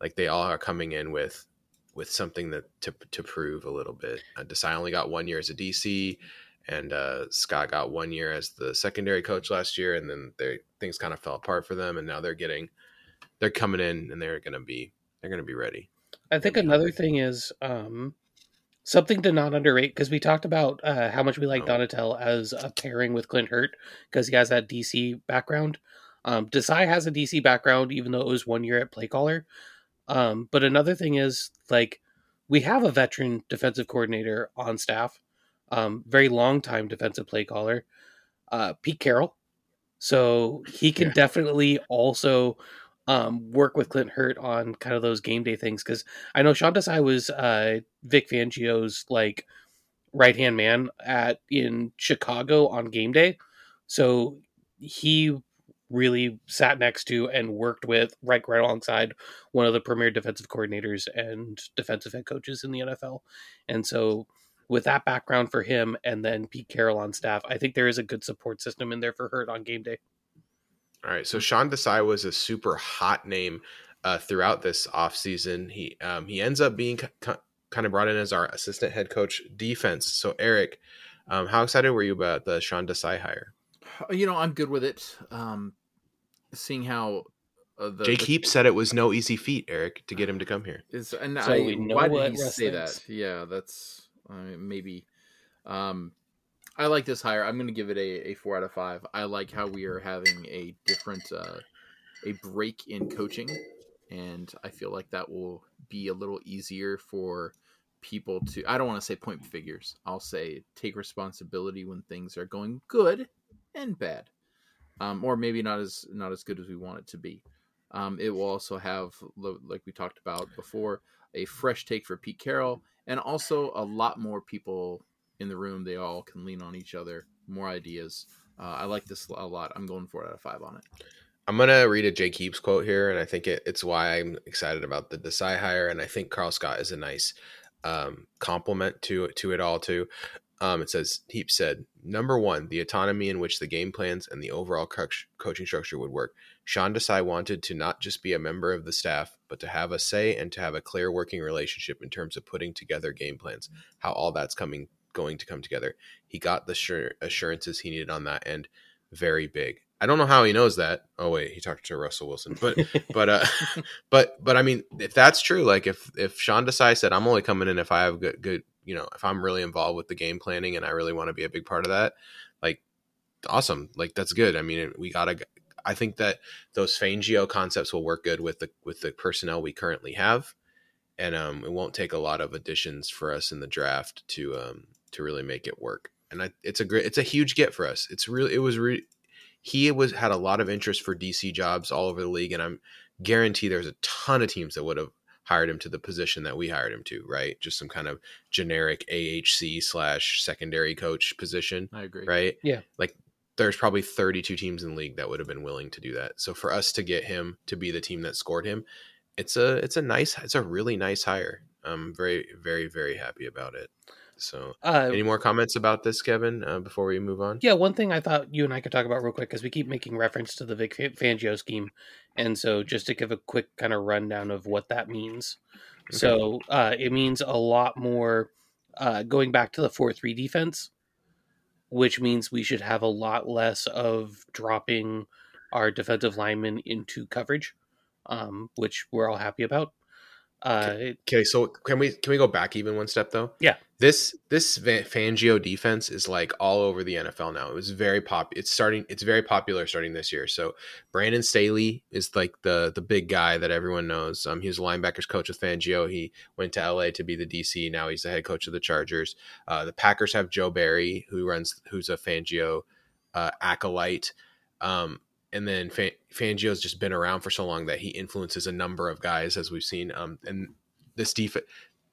Like they all are coming in with with something that to to prove a little bit. Uh, Desai only got one year as a DC and uh, Scott got one year as the secondary coach last year, and then their things kind of fell apart for them, and now they're getting, they're coming in, and they're gonna be, they're gonna be ready. I think another thing is um, something to not underrate because we talked about uh, how much we like Oh. Donatell as a pairing with Clint Hurtt because he has that DC background. Um, Desai has a DC background, even though it was one year at play caller. Um, but another thing is like we have a veteran defensive coordinator on staff. um, very long time defensive play caller, uh, Pete Carroll. So he can Yeah. definitely also um, work with Clint Hurtt on kind of those game day things because I know Sean Desai was uh, Vic Fangio's like right hand man at in Chicago on game day, so he really sat next to and worked with right right alongside one of the premier defensive coordinators and defensive head coaches in the NFL, and so with that background for him and then Pete Carroll on staff, I think there is a good support system in there for Hurtt on game day. All right. So Sean Desai was a super hot name uh, throughout this offseason. He um, he ends up being c- kind of brought in as our assistant head coach defense. So Eric, um, how excited were you about the Sean Desai hire? You know, I'm good with it. Um, seeing how uh, the, Jake the- Heap said it was no easy feat, Eric, to get him to come here. is, and So I, we know why did he Russ say that? Yeah, that's I mean, maybe. Um, I like this hire. I'm going to give it a, a four out of five. I like how we are having a different, uh, a break in coaching, and I feel like that will be a little easier for people to. I don't want to say point figures. I'll say take responsibility when things are going good and bad, um, or maybe not as not as good as we want it to be. Um, it will also have, like we talked about before, a fresh take for Pete Carroll, and also a lot more people in the room. They all can lean on each other, more ideas. Uh, I like this a lot. I'm going four out of five on it. I'm gonna read a Jake Heaps quote here, and I think it, it's why I'm excited about the Desai hire, and I think Carl Scott is a nice um, compliment to to it all too. Um, it says Heaps said, number one, the autonomy in which the game plans and the overall coach, coaching structure would work. Sean Desai wanted to not just be a member of the staff, but to have a say and to have a clear working relationship in terms of putting together game plans. How all that's coming going to come together. He got the sure, assurances he needed on that end. Very big. I don't know how he knows that. Oh wait, he talked to Russell Wilson, but <laughs> but uh, <laughs> but but I mean, if that's true, like if if Sean Desai said, "I'm only coming in if I have good good," you know, if I'm really involved with the game planning and I really want to be a big part of that, like awesome, like that's good. I mean, we gotta. I think that those Fangio concepts will work good with the with the personnel we currently have, and um, it won't take a lot of additions for us in the draft to um to really make it work. And I, it's a great, it's a huge get for us. It's really, it was re- he was had a lot of interest for DC jobs all over the league, and I'm guarantee there's a ton of teams that would have hired him to the position that we hired him to, right? Just some kind of generic AHC slash secondary coach position, I agree. right? Yeah. Like there's probably 32 teams in the league that would have been willing to do that. So for us to get him to be the team that scored him, it's a it's a nice it's a really nice hire. I'm very very very happy about it. So Uh, any more comments about this, Kevin, uh, before we move on? Yeah, one thing I thought you and I could talk about real quick because we keep making reference to the Vic Fa- Fangio scheme, and so just to give a quick kind of rundown of what that means. So uh, it means a lot more uh, going back to the four three defense, which means we should have a lot less of dropping our defensive linemen into coverage, um, which we're all happy about. Uh, Okay, so can we can we go back even one step though? Yeah. This this Fangio defense is like all over the NFL now. It was very pop. It's starting. It's very popular starting this year. So Brandon Staley is like the the big guy that everyone knows. Um, he was a linebackers coach with Fangio. He went to LA to be the DC. Now he's the head coach of the Chargers. Uh, the Packers have Joe Barry, who runs, who's a Fangio uh, acolyte. Um, and then Fa- Fangio's just been around for so long that he influences a number of guys, as we've seen. Um, and this defense,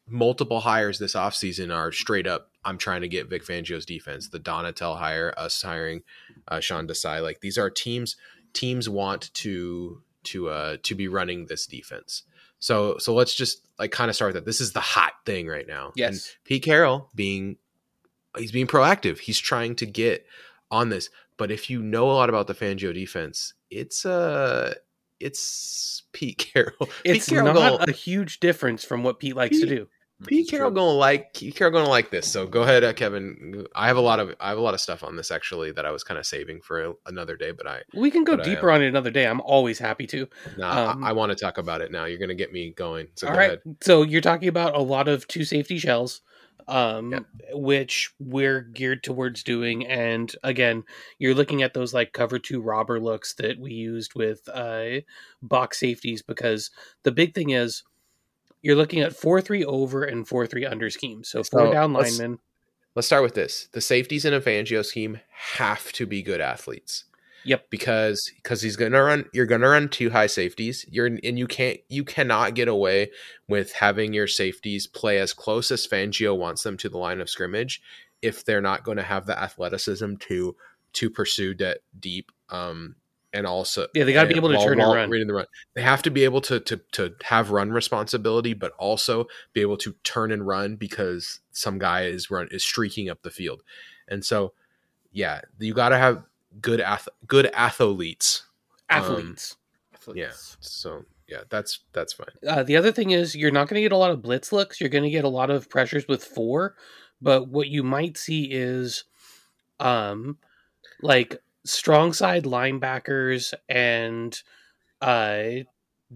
multiple hires this offseason are straight up. I'm trying to get Vic Fangio's defense. The Donatell hire, us hiring uh, Sean Desai. Like these are teams. Teams want to to uh to be running this defense. So so let's just like kind of start with that. This is the hot thing right now. And yes, Pete Carroll being he's being proactive. He's trying to get on this. But if you know a lot about the Fangio defense, it's uh it's Pete <laughs> Carroll. it's Pete Carroll not gonna, a huge difference from what Pete likes to do. Pete Carroll true. gonna like Pete Carroll gonna like this. So go ahead, uh, Kevin. I have a lot of I have a lot of stuff on this actually that I was kind of saving for a, another day, but I We can go deeper on it another day. I'm always happy to. nah, Um, I, I want to talk about it now. You're gonna get me going. So All go right. ahead. So you're talking about a lot of two safety shells, um, Yeah. which we're geared towards doing. And again, you're looking at those like cover two robber looks that we used with uh, box safeties because the big thing is you're looking at four three over and four three under schemes. So four So, down let's- linemen. let's start with this: the safeties in a Fangio scheme have to be good athletes. Yep. Because because he's gonna run, you're gonna run two high safeties. You're and you can't you cannot get away with having your safeties play as close as Fangio wants them to the line of scrimmage if they're not going to have the athleticism to to pursue that deep um and also Yeah, they got to be able to turn and run. reading the run. They have to be able to to to have run responsibility, but also be able to turn and run because some guy is run is streaking up the field, and so yeah, you got to have good ath- good athletes. Um, Athletes. yeah, so yeah, that's that's fine. Uh, the other thing is you're not going to get a lot of blitz looks. You're going to get a lot of pressures with four, but what you might see is, um, like strong side linebackers and uh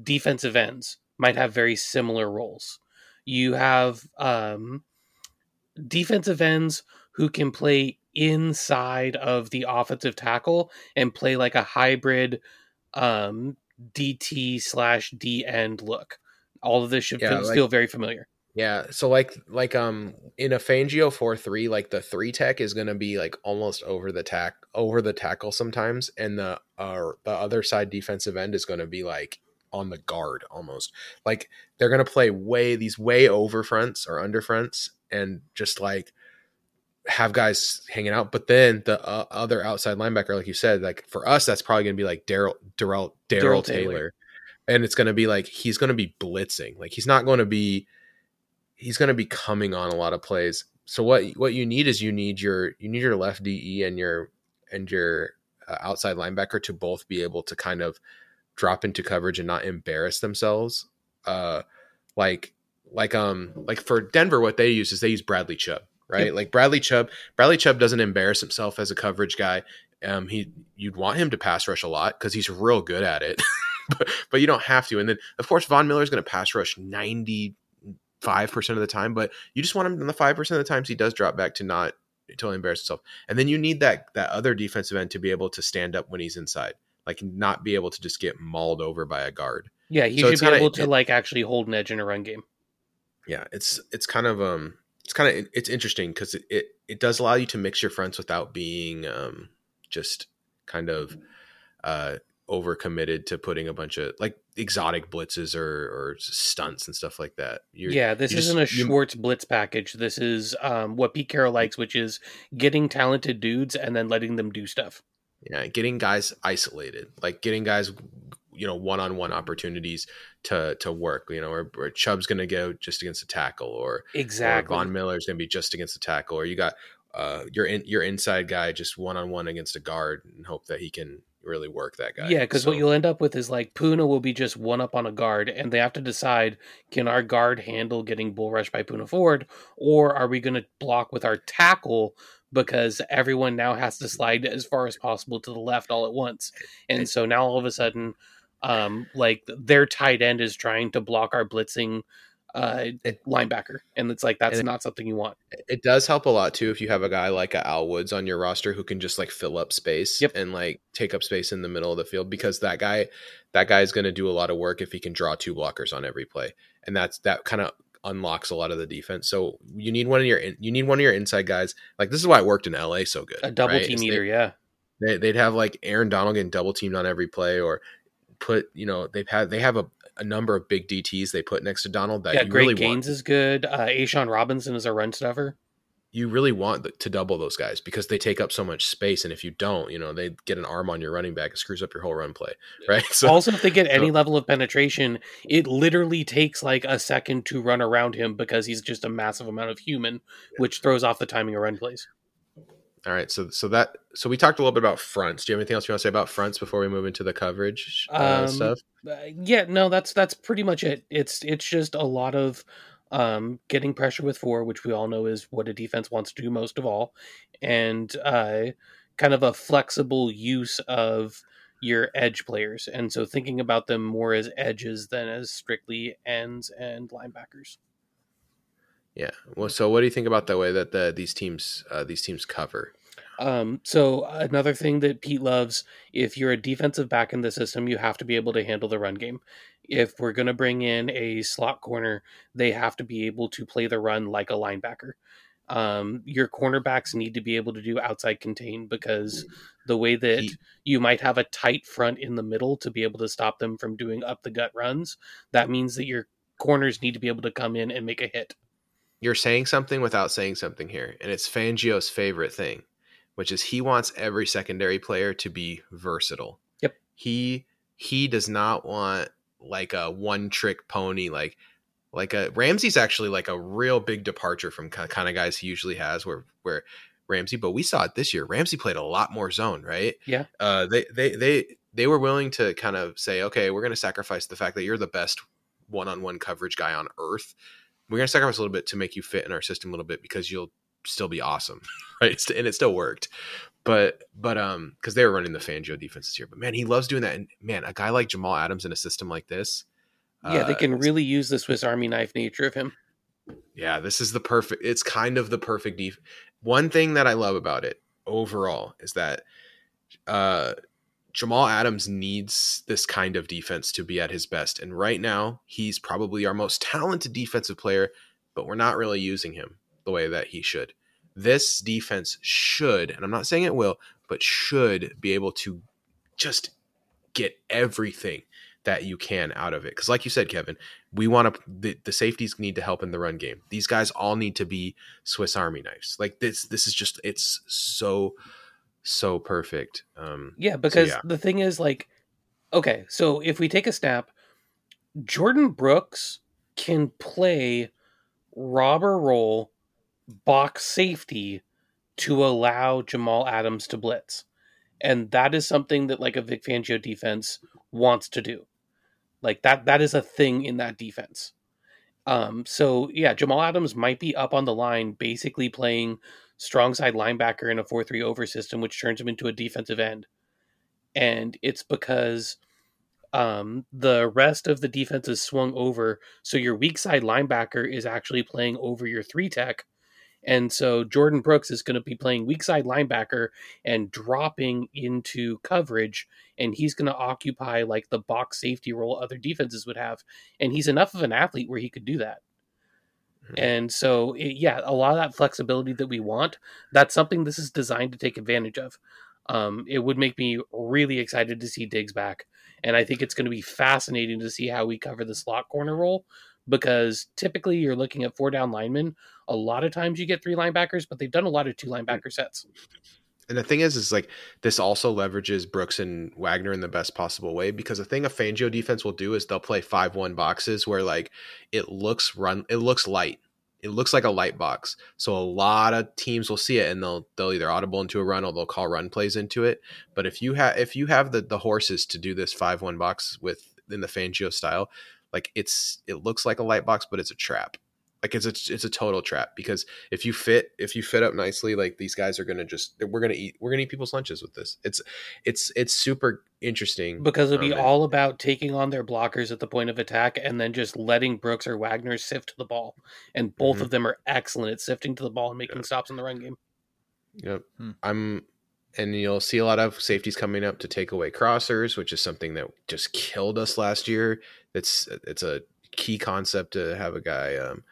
defensive ends might have very similar roles. You have um defensive ends who can play inside of the offensive tackle and play like a hybrid um DT slash D end look. All of this should Yeah, feel, like- feel very familiar. Yeah, so like like um in a Fangio four three, like the three tech is gonna be like almost over the tack over the tackle sometimes, and the uh the other side defensive end is gonna be like on the guard almost. Like they're gonna play way these way over fronts or under fronts, and just like have guys hanging out. But then the uh, other outside linebacker, like you said, like for us, that's probably gonna be like Darrell Darrell Darrell Taylor. Taylor, and it's gonna be like he's gonna be blitzing. Like he's not gonna be he's going to be coming on a lot of plays. So what what you need is you need your you need your left DE and your and your uh, outside linebacker to both be able to kind of drop into coverage and not embarrass themselves. Uh, like like um like for Denver, what they use is they use Bradley Chubb, right? Yep. Like Bradley Chubb, Bradley Chubb doesn't embarrass himself as a coverage guy. Um, he you'd want him to pass rush a lot because he's real good at it, <laughs> but, but you don't have to. And then of course Von Miller is going to pass rush ninety five percent of the time, but you just want him in the five percent of the times he does drop back to not totally embarrass himself. And then you need that that other defensive end to be able to stand up when he's inside, like not be able to just get mauled over by a guard. Yeah, he So should be kinda- able to it- like actually hold an edge in a run game. Yeah, it's it's kind of um it's kind of it's interesting because it, it it does allow you to mix your fronts without being um just kind of uh overcommitted to putting a bunch of like exotic blitzes or or stunts and stuff like that. You're, yeah, this you just- isn't a you- Schwartz blitz package. This is um, what Pete Carroll likes, which is getting talented dudes and then letting them do stuff. Yeah, getting guys isolated, like getting guys, you know, one-on-one opportunities to to work. You know, or, or Chubb's going to go just against a tackle, or Exactly. or Von Miller's going to be just against a tackle, or you got uh your in, your inside guy just one-on-one against a guard and hope that he can really work that guy. Yeah, because So- what you'll end up with is like Poona will be just one up on a guard, and they have to decide can our guard handle getting bull rushed by Poona Ford, or are we going to block with our tackle because everyone now has to slide as far as possible to the left all at once, and so now all of a sudden, um, like their tight end is trying to block our blitzing uh It- linebacker, and it's like that's not something you want. it does help a lot too if you have a guy like a Al Woods on your roster who can just like fill up space Yep. and like take up space in the middle of the field because that guy that guy is going to do a lot of work if he can draw two blockers on every play and that's that kind of unlocks a lot of the defense so you need one of your in- you need one of your inside guys like this is why it worked in LA so good A double right? team eater, yeah. they, they'd have like Aaron Donald getting double teamed on every play or put you know they've had they have a, a number of big DTs they put next to Donald that Yeah, you Great really Gaines want is good. Uh, A'Shawn Robinson is a run stuffer. you really want to double those guys because they take up so much space and if you don't you know they get an arm on your running back it screws up your whole run play right <laughs> so also, if they get any so- level of penetration, it literally takes like a second to run around him because he's just a massive amount of human, which throws off the timing of run plays. All right so so that so we talked a little bit about fronts do you have anything else you want to say about fronts before we move into the coverage uh, Um, stuff Uh, yeah, no, that's that's pretty much it. It's it's just a lot of um, getting pressure with four, which we all know is what a defense wants to do most of all, and uh, kind of a flexible use of your edge players, and so thinking about them more as edges than as strictly ends and linebackers. Yeah well so what do you think about the way that the these teams uh, these teams cover Um, so another thing that Pete loves, if you're a defensive back in the system, you have to be able to handle the run game. If we're going to bring in a slot corner, they have to be able to play the run like a linebacker. um, your cornerbacks need to be able to do outside contain because the way that he, you might have a tight front in the middle to be able to stop them from doing up the gut runs, that means that your corners need to be able to come in and make a hit. You're saying something without saying something here, and it's Fangio's favorite thing, which is he wants every secondary player to be versatile. Yep. He he does not want like a one trick pony like like a Ramsey's actually like a real big departure from kind of guys he usually has where where Ramsey, but we saw it this year. Ramsey played a lot more zone, right? Yeah. Uh, they they they they were willing to kind of say, okay, we're going to sacrifice the fact that you're the best one-on-one coverage guy on earth. We're going to sacrifice a little bit to make you fit in our system a little bit because you'll still be awesome, <laughs> right? And it still worked. But but um, because they were running the Fangio defense this year, but man, he loves doing that. And man, a guy like Jamal Adams in a system like this, yeah, they uh, can really use the Swiss Army knife nature of him. Yeah, this is the perfect. It's kind of the perfect def. One thing that I love about it overall is that uh, Jamal Adams needs this kind of defense to be at his best, and right now he's probably our most talented defensive player, but we're not really using him the way that he should. This defense should, and I'm not saying it will, but should be able to just get everything that you can out of it. Because, like you said, Kevin, we want to the, the, safeties need to help in the run game. These guys all need to be Swiss Army knives. Like this, this is just it's so so perfect. Um, yeah, because so yeah. the thing is, like, okay, so if we take a snap, Jordan Brooks can play robber roll box safety to allow Jamal Adams to blitz. And that is something that like a Vic Fangio defense wants to do. Like that that is a thing in that defense. Um, so yeah, Jamal Adams might be up on the line, basically playing strong side linebacker in a 4-3 over system, which turns him into a defensive end. And it's because um, the rest of the defense is swung over, so your weak side linebacker is actually playing over your three tech, and so Jordan Brooks is going to be playing weak side linebacker and dropping into coverage. And he's going to occupy like the box safety role other defenses would have. And he's enough of an athlete where he could do that. And so, it, yeah, a lot of that flexibility that we want, that's something this is designed to take advantage of. Um, it would make me really excited to see Diggs back. And I think it's going to be fascinating to see how we cover the slot corner role because typically you're looking at four down linemen. A lot of times you get three linebackers, but they've done a lot of two linebacker sets. And the thing is, is like this also leverages Brooks and Wagner in the best possible way because the thing a Fangio defense will do is they'll play five one boxes where like it looks run, it looks light, it looks like a light box. So a lot of teams will see it and they'll they'll either audible into a run or they'll call run plays into it. But if you have if you have the the horses to do this five one box with in the Fangio style, like it's it looks like a light box but it's a trap like it's a it's a total trap because if you fit if you fit up nicely like these guys are gonna just we're gonna eat we're gonna eat people's lunches with this it's it's it's super interesting because it'll be um, all about taking on their blockers at the point of attack and then just letting brooks or wagner sift to the ball and both mm-hmm. of them are excellent at sifting to the ball and making yep. stops in the run game yep hmm. i'm and you'll see a lot of safeties coming up to take away crossers, which is something that just killed us last year. It's it's a key concept to have a guy, um,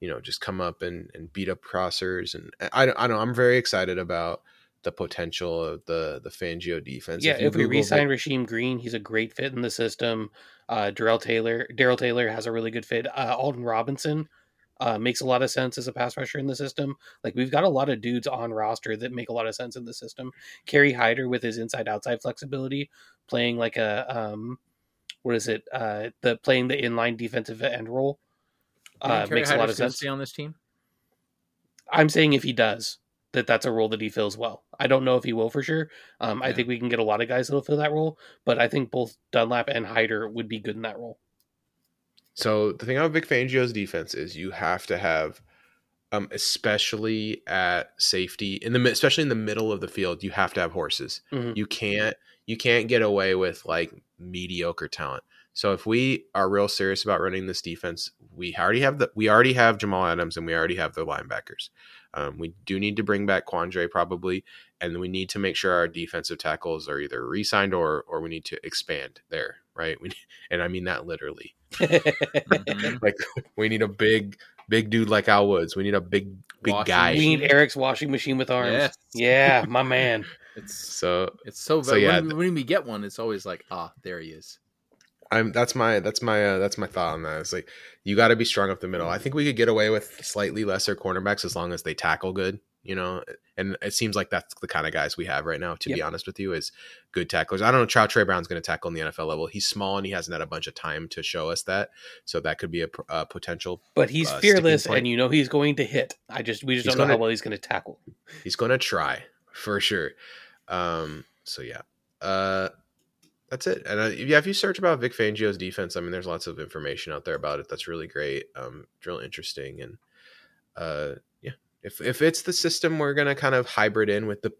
you know, just come up and, and beat up crossers. And I, don't I don't, I'm very excited about the potential of the the Fangio defense. Yeah, if, if we re-sign Rasheem Green, he's a great fit in the system. Uh, Darrell Taylor, Darrell Taylor has a really good fit. Uh, Alton Robinson uh, makes a lot of sense as a pass rusher in the system. Like we've got a lot of dudes on roster that make a lot of sense in the system. Kerry Hyder with his inside outside flexibility, playing like a um, what is it? Uh, the playing the inline defensive end role uh, makes a lot of sense. On this team. I'm saying if he does, that that's a role that he fills well. I don't know if he will for sure. Um, yeah. I think we can get a lot of guys that'll fill that role, but I think both Dunlap and Hyder would be good in that role. So the thing about Vic Fangio's defense is you have to have, um, especially at safety in the especially in the middle of the field, you have to have horses. Mm-hmm. You can't you can't get away with like mediocre talent. So if we are real serious about running this defense, we already have the we already have Jamal Adams and we already have the linebackers. Um, we do need to bring back Quandre probably, and we need to make sure our defensive tackles are either re-signed or or we need to expand there, right? We <laughs> and I mean that literally. mm-hmm. <laughs> Like we need a big big dude like Al Woods. We need a big big Washing guy. We need Eric's washing machine with arms. Yes. Yeah, my man. <laughs> It's So it's so, So, so yeah, when, when we get one, it's always like, ah, there he is. I'm that's my that's my uh, that's my thought on that. It's like you got to be strong up the middle. I think we could get away with slightly lesser cornerbacks as long as they tackle good. You know, and it seems like that's the kind of guys we have right now. To be honest with you, is good tacklers. I don't know. Trout Tre Brown's going to tackle in the NFL level. He's small and he hasn't had a bunch of time to show us that. So that could be a, a potential. But he's Uh, fearless, and you know he's going to hit. I just we just He's don't know gonna- how well he's going to tackle. He's going to try for sure. Um. So yeah. Uh. That's it. And uh, yeah, if you search about Vic Fangio's defense, I mean, there's lots of information out there about it. That's really great. Um, it's really interesting. And uh, yeah, if if it's the system we're gonna kind of hybrid in with the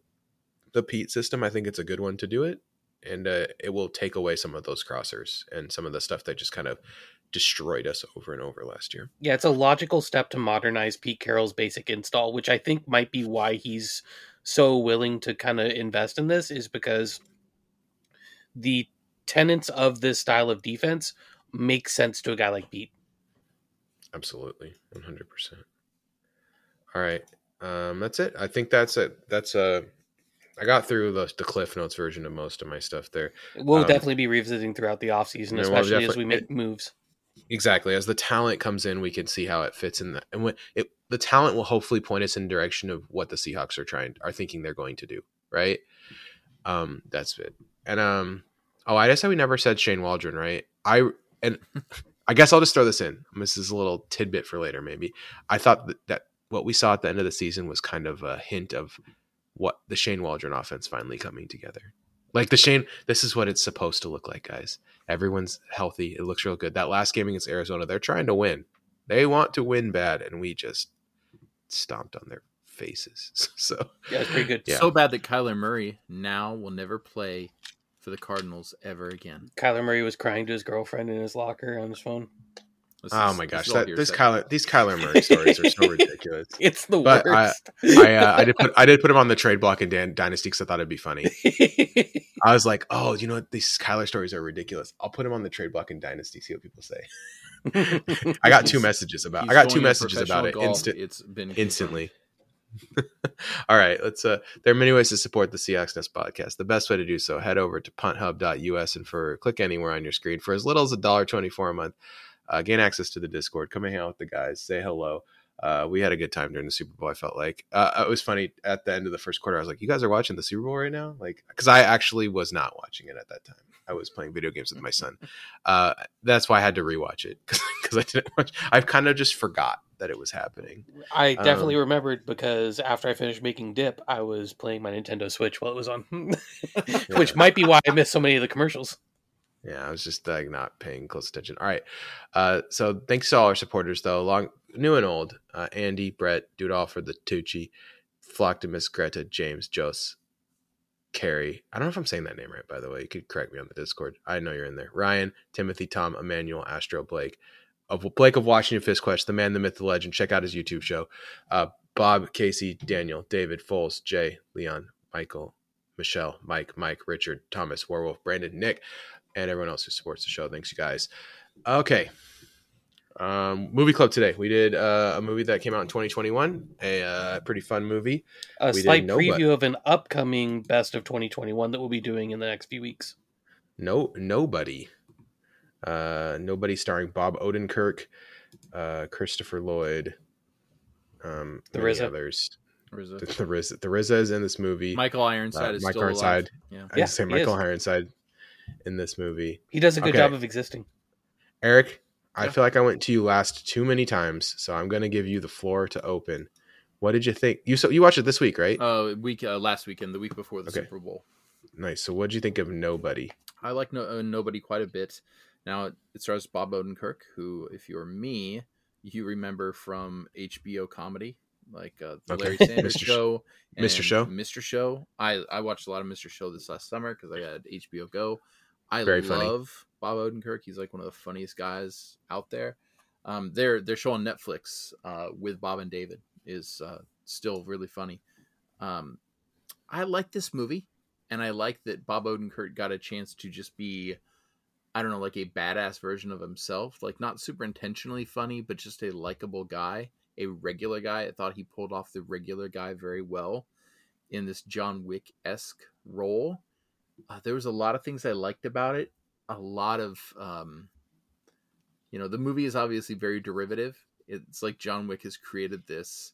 the Pete system, I think it's a good one to do it, and uh, it will take away some of those crossers and some of the stuff that just kind of destroyed us over and over last year. Yeah, it's a logical step to modernize Pete Carroll's basic install, which I think might be why he's so willing to kind of invest in this, is because the tenets of this style of defense make sense to a guy like Pete. Absolutely, one hundred percent. All right, um, that's it. I think that's it. That's uh, I got through the the Cliff Notes version of most of my stuff there. We'll Um, definitely be revisiting throughout the offseason, Yeah, we'll especially as we make moves. Exactly. As the talent comes in, we can see how it fits in that, and when it the talent will hopefully point us in the direction of what the Seahawks are trying are thinking they're going to do. Right. Um, that's it. And um, oh, I just said we never said Shane Waldron, right? I and <laughs> I guess I'll just throw this in. This is a little tidbit for later, maybe. I thought that, that what we saw at the end of the season was kind of a hint of what the Shane Waldron offense finally coming together. Like the Shane, this is what it's supposed to look like, guys. Everyone's healthy. It looks real good. That last game against Arizona, they're trying to win. They want to win bad, and we just stomped on their faces. <laughs> So Yeah, it's pretty good. Yeah. So bad that Kyler Murray now will never play for the Cardinals ever again. Kyler Murray was crying to his girlfriend in his locker on his phone. This Oh is- my gosh, is all that, this. Kyler, these Kyler Murray stories are so <laughs> ridiculous. It's the But I- worst. I uh, I did put I did put him on the trade block in Dan, Dynasty because I thought it'd be funny. <laughs> I was like, oh, you know what? These Kyler stories are ridiculous. I'll put him on the trade block in Dynasty. See what people say. <laughs> I got two messages about. He's I got two messages about it professional golf. instant It's been confirmed. instantly. <laughs> All right, let's. Uh, there are many ways to support the Seahawks Nest podcast. The best way to do so, head over to punthub.us and for click anywhere on your screen for as little as a dollar twenty four a month. Uh, gain access to the Discord. Come hang out with the guys. Say hello. Uh, we had a good time during the Super Bowl. I felt like uh, it was funny at the end of the first quarter. I was like, "You guys are watching the Super Bowl right now?" Like, because I actually was not watching it at that time. I was playing video games with my son. Uh, that's why I had to rewatch it <laughs> because I didn't watch. I've kind of just forgot that it was happening. I definitely Um, remembered because after I finished making dip, I was playing my Nintendo Switch while it was on, <laughs> which might be why I missed so many of the commercials. Yeah, I was just like not paying close attention. All right. Uh, so thanks to all our supporters though, long new and old. Uh, Andy, Brett, all for the Tucci, Flocktimus, Greta, James, Jos, Carrie. I don't know if I'm saying that name right, by the way. You could correct me on the Discord. I know you're in there. Ryan, Timothy, Tom, Emmanuel, Astro, Blake. Of Blake of Washington Fist Quest, the man, the myth, the legend. Check out his YouTube show. Uh, Bob, Casey, Daniel, David, Foles, Jay, Leon, Michael, Michelle, Mike, Mike, Richard, Thomas, Werewolf, Brandon, Nick, and everyone else who supports the show. Thanks, you guys. Okay. Um, movie club today. We did uh, a movie that came out in 2021, a uh, pretty fun movie. A We slight know, but- preview of an upcoming best of 2021 that we'll be doing in the next few weeks. No, nobody. Uh, nobody starring Bob Odenkirk, uh, Christopher Lloyd, um, The many RZA. others. Or is The, it- the RZA, the RZA is in this movie. Michael Ironside Uh, is Michael still Ironside. alive. Yeah. I Yeah, say Michael is. Ironside in this movie. He does a good Okay. job of existing. Eric, I Yeah. feel like I went to you last too many times, so I'm going to give you the floor to open. What did you think? You so you watched it this week, right? Uh, week uh, last weekend, the week before the Okay. Super Bowl. nice. So what did you think of Nobody? I like no, uh, nobody quite a bit. Now it, it stars Bob Odenkirk, who, if you're me, you remember from HBO comedy, like uh, the Okay. Larry <laughs> Sanders Mr. Show, Mr. Show? Mr. Show. I I watched a lot of Mr. Show this last summer because I had HBO Go. I Very funny. love Bob Odenkirk. He's like one of the funniest guys out there. Um, their their show on Netflix uh, with Bob and David is uh, still really funny. Um, I like this movie, and I like that Bob Odenkirk got a chance to just be I don't know, like a badass version of himself, like not super intentionally funny, but just a likable guy, a regular guy. I thought he pulled off the regular guy very well in this John Wick esque role. Uh, there was a lot of things I liked about it. A lot of, um, you know, the movie is obviously very derivative. It's like John Wick has created this,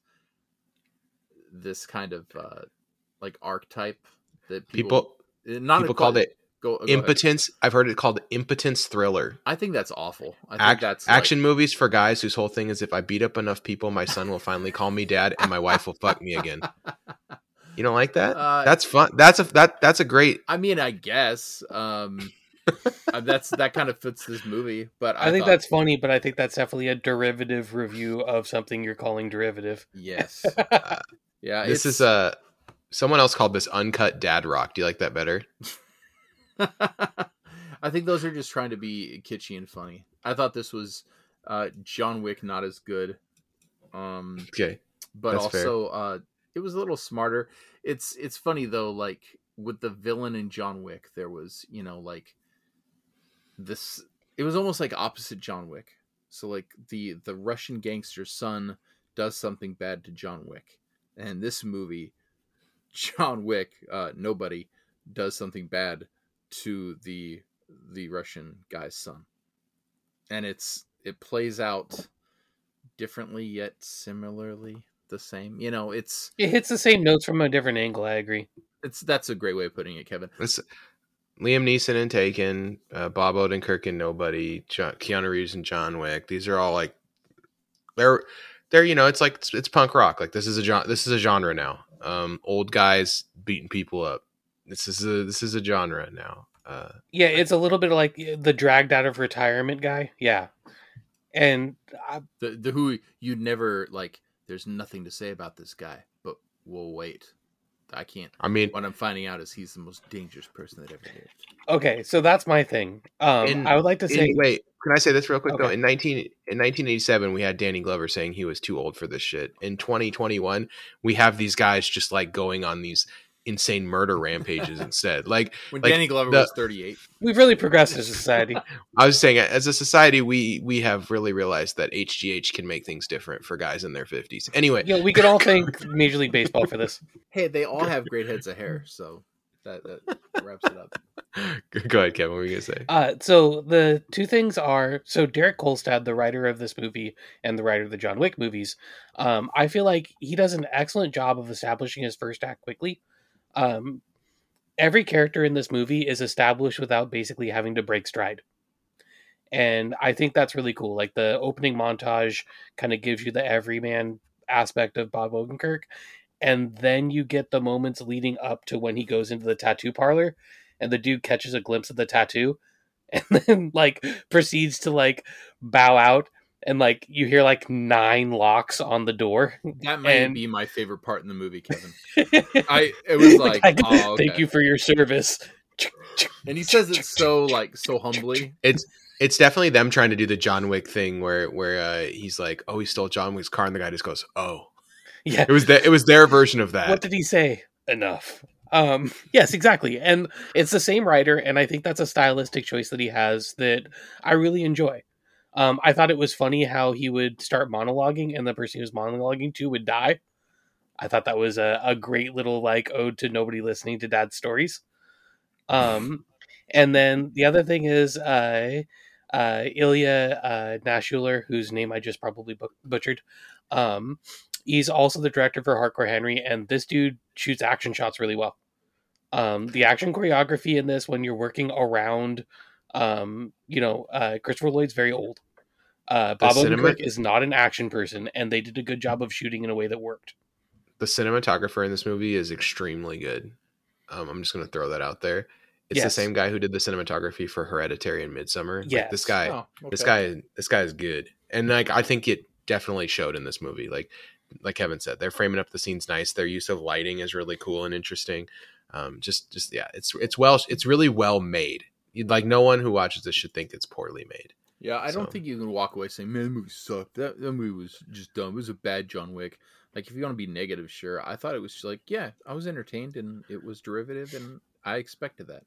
this kind of uh, like archetype that people, People not people called it go, go ahead. impotence. I've heard it called impotence thriller. I think that's awful. I think Act, that's like- action movies for guys whose whole thing is if I beat up enough people, my son will finally call me dad, and my wife will fuck me again. <laughs> You don't like that? Uh, that's fun. That's a that that's a great. I mean, I guess um, <laughs> uh, that's that kind of fits this movie. But I, I, think thought- that's funny, but I think that's definitely a derivative review of something you're calling derivative. yes, <laughs> yeah. This it's- is a. Someone else called this uncut dad rock. Do you like that better? <laughs> I think those are just trying to be kitschy and funny. I thought this was uh, John Wick, not as good, um, Okay. but That's also uh, it was a little smarter. It's it's funny though, like with the villain in John Wick, there was you know like this. It was almost like opposite John Wick. So like the the Russian gangster's son does something bad to John Wick, and this movie, <laughs> John Wick, uh, nobody does something bad to the the Russian guy's son, and it's it plays out differently yet similarly the same. You know, it's It hits the same notes from a different angle. I agree. it's that's a great way of putting it, Kevin. It's Liam Neeson and Taken, uh, Bob Odenkirk and Nobody, John, Keanu Reeves and John Wick. These are all like they're they're you know it's like it's, it's punk rock. Like this is a genre. This is a genre now. Um, old guys beating people up. This is a this is a genre now. Uh, Yeah, it's a little bit like the dragged out of retirement guy. Yeah, and I, The the who you'd never like. There's nothing to say about this guy, but we'll wait. I can't. I mean, What I'm finding out is he's the most dangerous person that ever lived. okay, so that's my thing. Um, In- I would like to say, in- wait, can I say this real quick though? In nineteen in nineteen eighty seven, we had Danny Glover saying he was too old for this shit. In twenty twenty one, we have these guys just like going on these insane murder rampages instead. Like When Like, Danny Glover the- was 38, we've really progressed as a society. <laughs> I was saying, as a society, we we have really realized that HGH can make things different for guys in their fifties. Anyway, you know, we could all thank Major League Baseball for this. <laughs> hey, they all have great heads of hair, so that, that wraps it up. <laughs> go ahead, Kevin. What were you gonna say? Uh, so the two things are so Derek Kolstad, the writer of this movie and the writer of the John Wick movies, um, I feel like he does an excellent job of establishing his first act quickly. Um, every character in this movie is established without basically having to break stride. And I think that's really cool. Like the opening montage kind of gives you the everyman aspect of Bob Odenkirk. And then you get the moments leading up to when he goes into the tattoo parlor and the dude catches a glimpse of the tattoo <laughs> and then like proceeds to like bow out and like you hear like nine locks on the door. That might And- be my favorite part in the movie, Kevin. <laughs> I it was like, Like, oh, thank you for your service. And he says it so <laughs> like so humbly. It's it's definitely them trying to do the John Wick thing where where uh, he's like, "Oh, he stole John Wick's car," and the guy just goes, "Oh." Yeah. It was the, it was their version of that. What did he say? Enough. Um, yes, exactly. And it's the same writer, and I think that's a stylistic choice that he has that I really enjoy. Um, I thought it was funny how he would start monologuing and the person he was monologuing to would die. I thought that was a, a great little like ode to nobody listening to dad's stories. Um, and then the other thing is uh, uh, Ilya uh, Naishuller, whose name I just probably bu- butchered. Um, he's also the director for Hardcore Henry, and this dude shoots action shots really well. Um, the action choreography in this, when you're working around, um, you know, uh, Christopher Lloyd's very old. Uh, Bob cinema- Odenkirk is not an action person, and they did a good job of shooting in a way that worked. the cinematographer in this movie is extremely good. Um, I'm just going to throw that out there. It's the same guy who did the cinematography for Hereditary and Midsommar. Like, this guy, Oh, this guy, this guy is good, and like I think it definitely showed in this movie. Like, like Kevin said, they're framing up the scenes nice. Their use of lighting is really cool and interesting. Um, just, just yeah, it's it's well, it's really well made. You'd like no one who watches this should think it's poorly made. Yeah, I don't think you can walk away saying, "Man, the movie sucked." That that movie was just dumb. It was a bad John Wick. Like, if you want to be negative, sure. I thought it was just like, yeah, I was entertained and it was derivative, and I expected that.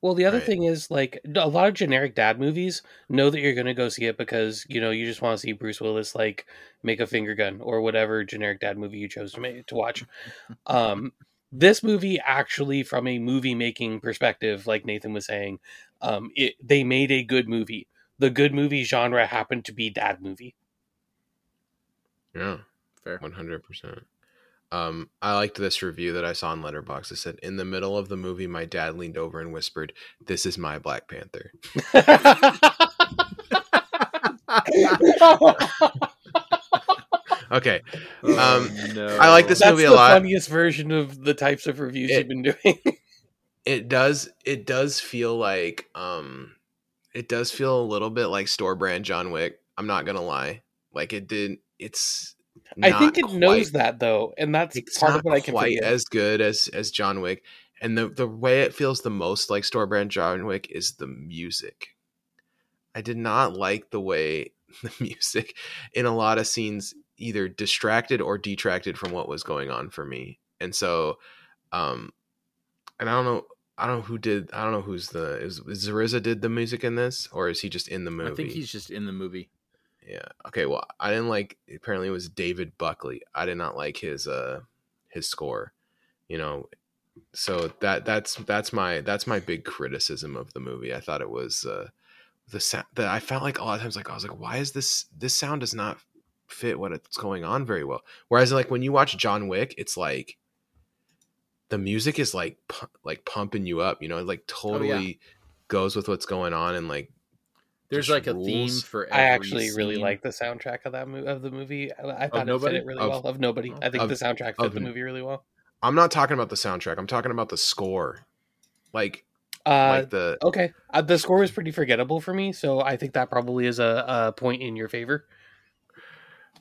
Well, the other Right. thing is like a lot of generic dad movies know that you're going to go see it because you know you just want to see Bruce Willis like make a finger gun or whatever generic dad movie you chose to make to watch. <laughs> Um, this movie actually, from a movie making perspective, like Nathan was saying, um, it they made a good movie. The good movie genre happened to be dad movie. Yeah, Fair. one hundred percent. Um, I liked this review that I saw on Letterboxd. It said, "In the middle of the movie, my dad leaned over and whispered, "This is my Black Panther." <laughs> <laughs> <laughs> Okay, Um, Oh, no. I like this That's movie a the lot. funniest version of the types of reviews It- you've been doing. <laughs> it does. It does feel like, um, it does feel a little bit like store brand John Wick. I'm not gonna lie. Like it did. It's. I think it quite- knows that though, and that's it's part not of what I can quite forgive. as good as as John Wick. And the the way it feels the most like store brand John Wick is the music. I did not like the way <laughs> the music in a lot of scenes either distracted or detracted from what was going on for me. And so um and I don't know I don't know who did I don't know who's the is, is Zariza did the music in this or is he just in the movie? I think he's just in the movie. Yeah. Okay. Well, I didn't like. Apparently, it was David Buckley. I did not like his uh his score. You know, so that that's that's my that's my big criticism of the movie. I thought it was uh the sound that I felt like a lot of times like I was like, why is this this sound does not fit what it's going on very well. Whereas like when you watch John Wick, it's like the music is like pu- like pumping you up. You know, it like totally goes with what's going on and like There's just like a theme rules. for. I every actually really like the soundtrack of that mo- of the movie. I, I thought it fit it really Of- well. Of nobody, I think of- the soundtrack fit of- the movie really well. I'm not talking about the soundtrack. I'm talking about the score. Like Uh, like the okay, uh, the score was pretty forgettable for me, so I think that probably is a, a point in your favor.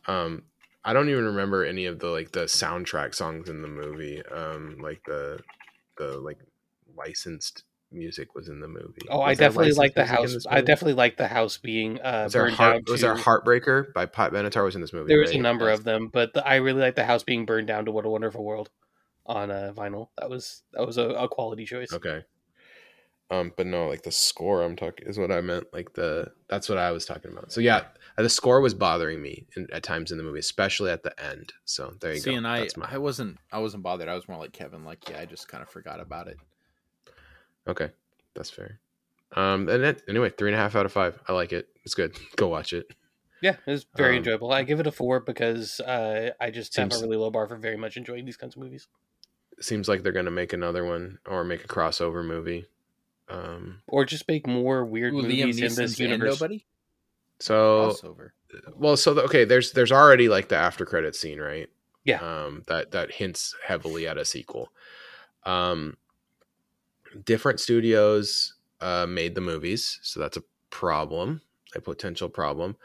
Um I don't even remember any of the like the soundtrack songs in the movie. Um like the the like licensed music was in the movie. Oh, I Was there definitely like the house. I definitely like the house being uh, was there burned heart, down. was to, there Heartbreaker by Pat Benatar was in this movie. there was a number of them, but the, I really like the house being burned down to "What a Wonderful World" on uh, vinyl. That was that was a, a quality choice. Okay. Um, but no, like the score I'm talking is what I meant. Like the that's what I was talking about. So yeah, the score was bothering me in, at times in the movie, especially at the end. So there you See, go. and I, my I wasn't, I wasn't bothered. I was more like Kevin. Like, yeah, I just kind of forgot about it. Okay, that's fair. Um, and then, anyway, three and a half out of five. I like it. It's good. <laughs> Go watch it. Yeah, it was very Um, enjoyable. I give it a four because uh, I just have Seems- a really low bar for very much enjoying these kinds of movies. Seems like they're gonna make another one or make a crossover movie. Um, Or just make more weird Ooh, Liam movies in Neeson's this and universe. nobody so crossover. well, so the, okay, there's there's already like the after credit scene, right? Yeah. Um, that that hints heavily at a sequel. Um, different studios uh, made the movies, so that's a problem, a potential problem.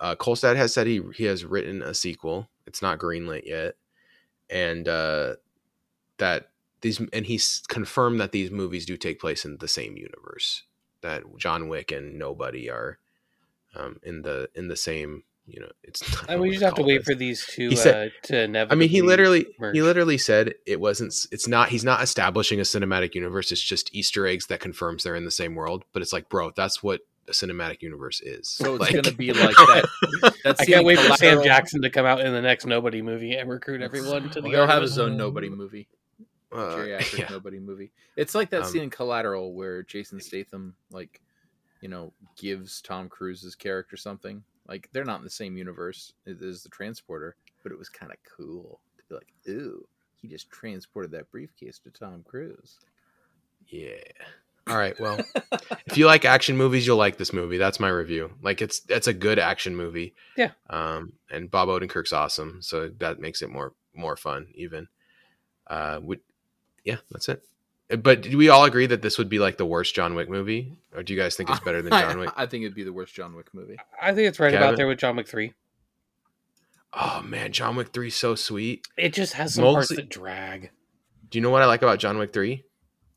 Uh, Kolstad has said he he has written a sequel. It's not greenlit yet, and uh, that these and he's confirmed that these movies do take place in the same universe. That John Wick and Nobody are um, in the in the same. You know, it's. <laughs> I don't And we just have to wait this. for these two He said- uh, to never I mean, he literally merge. he literally said it wasn't. It's not. He's not establishing a cinematic universe. It's just Easter eggs that confirms they're in the same world. But it's like, bro, that's what a cinematic universe is. So it's <laughs> Like- gonna be <laughs> like that. That I scene can't in wait for Sam Jackson to come out in the next Nobody movie and recruit everyone to the. He'll have army. his own nobody movie, uh, <laughs> geriatric yeah. nobody movie. It's like that Um, scene in Collateral where Jason Statham, like, you know, gives Tom Cruise's character something. Like they're not in the same universe as the transporter, but it was kind of cool to be like, ooh, he just transported that briefcase to Tom Cruise. Yeah. All right. Well, if you like action movies, you'll like this movie. That's my review. Like it's it's a good action movie. Yeah. Um, and Bob Odenkirk's awesome, so that makes it more more fun. Even. Uh, would yeah, that's it. Uh, But do we all agree that this would be like the worst John Wick movie, or do you guys think it's better than <laughs> John Wick? I, I think it'd be the worst John Wick movie. I think it's right Kevin? about there with John Wick three. Oh man, John Wick three so sweet. It just has some parts that drag Do you know what I like about John Wick three?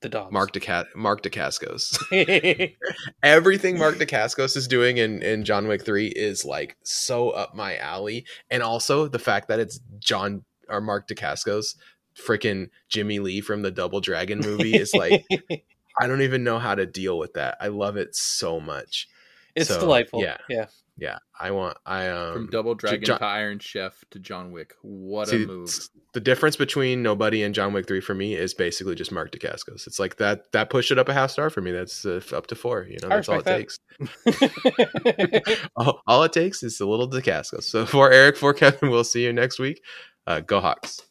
the dogs. Mark DeCa- Mark Dacascos. <laughs> <laughs> everything Mark Dacascos is doing in, in John Wick 3 is like so up my alley. And also the fact that it's John or Mark Dacascos, freaking Jimmy Lee from the Double Dragon movie is like <laughs> I don't even know how to deal with that. I love it so much. It's So, delightful. yeah. Yeah. Yeah, I want. I um From Double Dragon John- to Iron Chef to John Wick. What See, a move. the difference between Nobody and John Wick Three for me is basically just Mark Dacascos. It's like that that pushed it up a half star for me. That's uh, up to four. You know, that's all it respect takes. <laughs> all, all it takes is a little Dacascos. So for Eric, for Kevin, we'll see you next week. Uh, go Hawks.